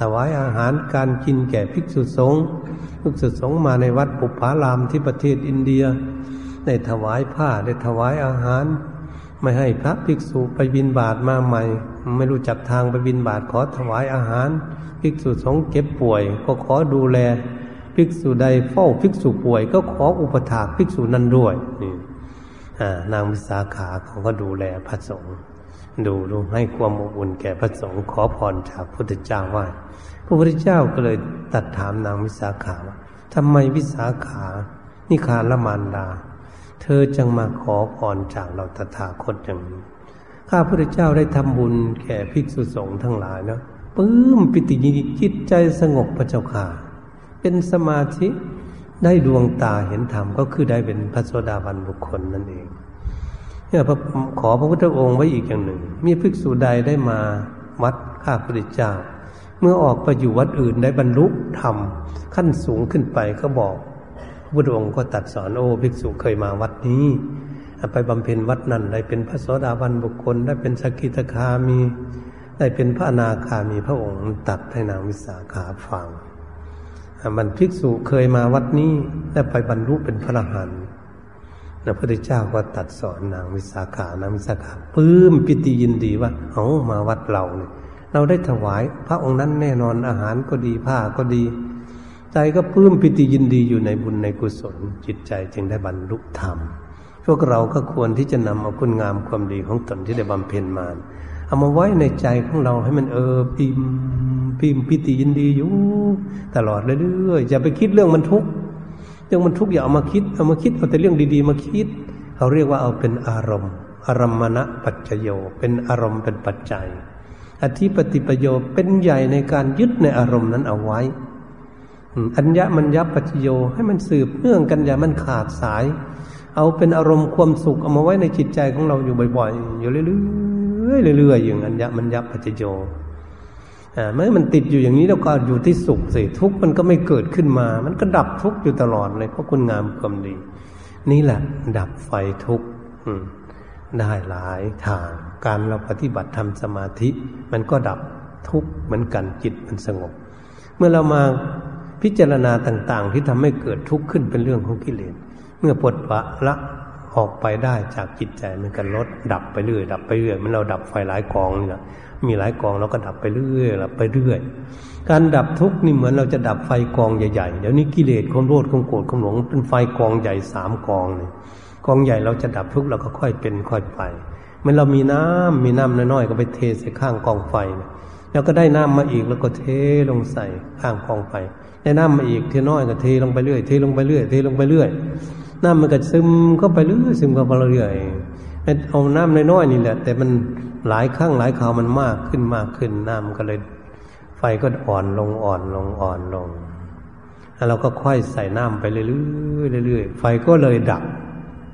ถวายอาหารการกินแก่ภิกษุสงฆ์ภิกษุสงฆ์มาในวัดปุพารามที่ประเทศอินเดียได้ถวายผ้าได้ถวายอาหาร ไม่ให้พระภิกษุไปบินบาตมาใหม่ ไม่รู้จักทางไปบินบาตขอถวายอาหาร ภิกษุสงฆ์เจ็บป่วย ก็ขอดูแล ภิกษุใดเฝ้าภิกษุป่วย ก็ขออุปถากภิกษุนั้นด้วยนี่ นางวิสาขาเขาก็ดูแลพระสงฆ์ดูดูให้ความอบอุ่นแก่พระสงฆ์ขอพรจากพระพุทธเจ้าว่า พระพุทธเจ้าก็เลยตัดถามนางวิสาขาว่าทำไมวิสาขานิคาละมานดา เธอจึงมาขอพรจากเราตถาคตอย่างนี้ข้าพระเจ้าได้ทำบุญแก่ภิกษุสงฆ์ทั้งหลายนะปื้มปิติยินจิตใจสงบพระเจ้าค่ะเป็นสมาธิ ได้ดวงตาเห็นธรรมก็คือได้เป็นพระโสดาบันบุคคลนั่นเองเนี่ยขอพระพุทธองค์ไว้อีกอย่างหนึ่ง มีภิกษุใดได้มาวัดข้าพระเจ้า เมื่อออกไปอยู่วัดอื่นได้บรรลุธรรมขั้นสูงขึ้นไปก็บอกพระพุทธองค์ก็ตัดสอนโอ้ภิกษุเคยมาวัดนี้ไปบำเพ็ญวัดนั้นได้เป็นพระโสดาบันบุคคล ได้เป็นสกิทาคามี ได้เป็นพระอนาคามีพระองค์ตัดให้นางวิสาขาฟัง มันภิกษุเคยมาวัดนี้ได้ไปบรรลุเป็นพระอรหันต์พระพุทธเจ้าก็ตัดสอนนางวิสาขานางวิสาขาปื้มปิติยินดีว่าเอามาวัดเราเนี่ยเราได้ถวายพระองค์นั้นแน่นอนอาหารก็ดีผ้าก็ดี ใจก็ปลื้มปิติยินดีอยู่ในบุญในกุศล จิตใจจึงได้บรรลุธรรม พวกเราก็ควรที่จะนำเอาคุณงามความดีของตนที่ได้บำเพ็ญมาเอามาไว้ในใจของเราให้มันเออปิม ปิมปิติยินดีอยู่ตลอดเรื่อยๆอย่าไปคิดเรื่องมันทุกข์เรื่องมันทุกข์อย่าเอามาคิดเอามาคิดเอาแต่เรื่องดีๆ มาคิดเขาเรียกว่าเอาเป็นอารมณ์อารมณะปัจจโย เป็นอารมณ์เป็นปัจจัย อธิปติปโยเป็นใหญ่ในการยึดในอารมณ์นั้นเอาไว้ อัญญมัญญปัจจโยให้มันสืบเนื่องกันอย่ามันขาดสาย เอาเป็นอารมณ์ความสุขเอามาไว้ในจิตใจของเราอยู่บ่อยๆอยู่เรื่อยๆเรื่อยๆอย่างอัญญมัญญปัจจโย เมื่อมันติดอยู่อย่างนี้แล้วก็อยู่ที่สุขสิทุกข์มันก็ไม่เกิดขึ้นมา มันก็ดับทุกข์อยู่ตลอดเลยเพราะคุณงามความดี นี่แหละ ดับไฟทุกข์ได้หลายทาง การเราปฏิบัติทำสมาธิ มันก็ดับทุกข์เหมือนกันจิตมันสงบ เมื่อเรามาพิจารณาต่าง ๆ ที่ทำให้เกิดทุกข์ขึ้นเป็นเรื่องของกิเลสเมื่อปลดปะละออกไปได้จากจิตใจมันก็ลดดับไปเรื่อยดับไปเรื่อยมันเราดับไฟหลายกองเนี่ย มีหลายกองเราก็ดับไปเรื่อยดับไปเรื่อย การดับทุกข์นี่เหมือนเราจะดับไฟกองใหญ่ๆ เดี๋ยวนี้กิเลสความโลภความโกรธความหลงเป็นไฟกองใหญ่สามกองเลยกองใหญ่เราจะดับทุกข์เราก็ค่อยเป็นค่อยไปเมื่อเรามีน้ำมีน้ำน้อยๆก็ไปเทใส่ข้างกองไฟแล้วก็ได้น้ำมาอีกแล้วก็เทลงใส่ข้างกองไฟได้น้ำมาอีกเทน้อยก็เทลงไปเรื่อยเทลงไปเรื่อยเทลงไปเรื่อยน้ำมันก็ซึมเข้าไปเรื่อยซึมเข้าไปเรื่อย เอาน้ำน้อยๆนี่แหละ แต่มันหลายครั้งหลายคราวมันมากขึ้นมากขึ้นน้ำก็เลย ไฟก็อ่อนลงอ่อนลงอ่อนลงแล้วเราก็ค่อยใส่น้ำไปเรื่อยๆเรื่อยๆไฟก็เลยดับ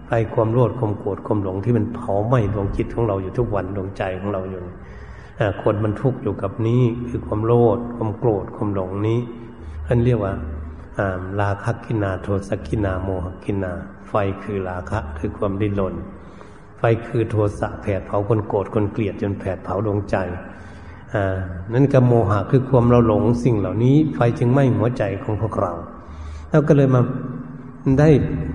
ไฟความโลภความโกรธความหลงที่มันเผาไหม้ดวงจิตของเราอยู่ทุกวันดวงใจของเราอยู่คนมันทุกข์อยู่กับนี้คือความโลภความโกรธความหลงนี้อันเรียกว่าราคัคคินาโทสัคคินาโมหัคคินา ไฟคือราคะคือความดิ้นรน ไฟคือโทสะแผดเผาคนโกรธคนเกลียดจนแผดเผาดวงใจอ่านั่นก็โมหะคือความเราหลงสิ่งเหล่านี้ไฟจึงไหม้หัวใจของพวกเราแล้วก็เลยมาได้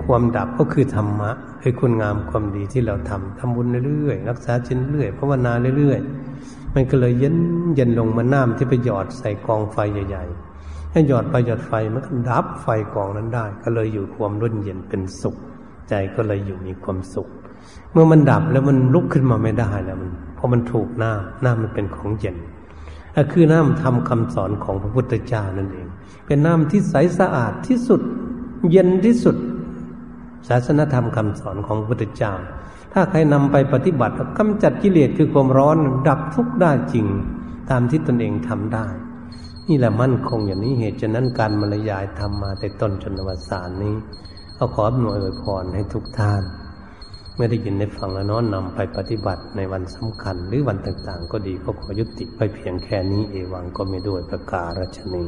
ความดับก็คือธรรมะคือคุณงามความดีที่เราทำทำบุญเรื่อยๆรักษาจิตเรื่อยภาวนาเรื่อยๆมันก็เลยเย็นเย็นลงมาน้ำที่ไปหยอดใส่กองไฟใหญ่ๆให้หยอดไปหยอดไฟมันก็ดับไฟกองนั้นได้ ก็เลยอยู่ความร่นเย็นเป็นสุข ใจก็เลยอยู่มีความสุข เมื่อมันดับแล้วมันลุกขึ้นมาไม่ได้แล้วมันเพราะมันถูกหน้าหน้ามันเป็นของเย็นคือน้ำทำคำสอนของพระพุทธเจ้านั่นเอง เป็นน้ำที่ใสสะอาดที่สุด เย็นที่สุด ศาสนธรรมคำสอนของพระพุทธเจ้า ถ้าใครนำไปปฏิบัติกำจัดกิเลสคือความร้อนดับทุกข์ได้จริง ตามที่ตนเองทำได้ นี่แหละมั่นคงอย่างนี้เหตุฉะนั้นการบรรยายทำมาแต่ต้นจนอวสานนี้ เอาขออหน่วยอวยพรให้ทุกท่าน มื่อได้ยินได้ฟังแล้วน้อมนำไปปฏิบัติในวันสำคัญ หรือวันต่างๆ ก็ดีก็ขอยุติไปเพียงแค่นี้เอวังก็ไม่ด้วยประกาศชนี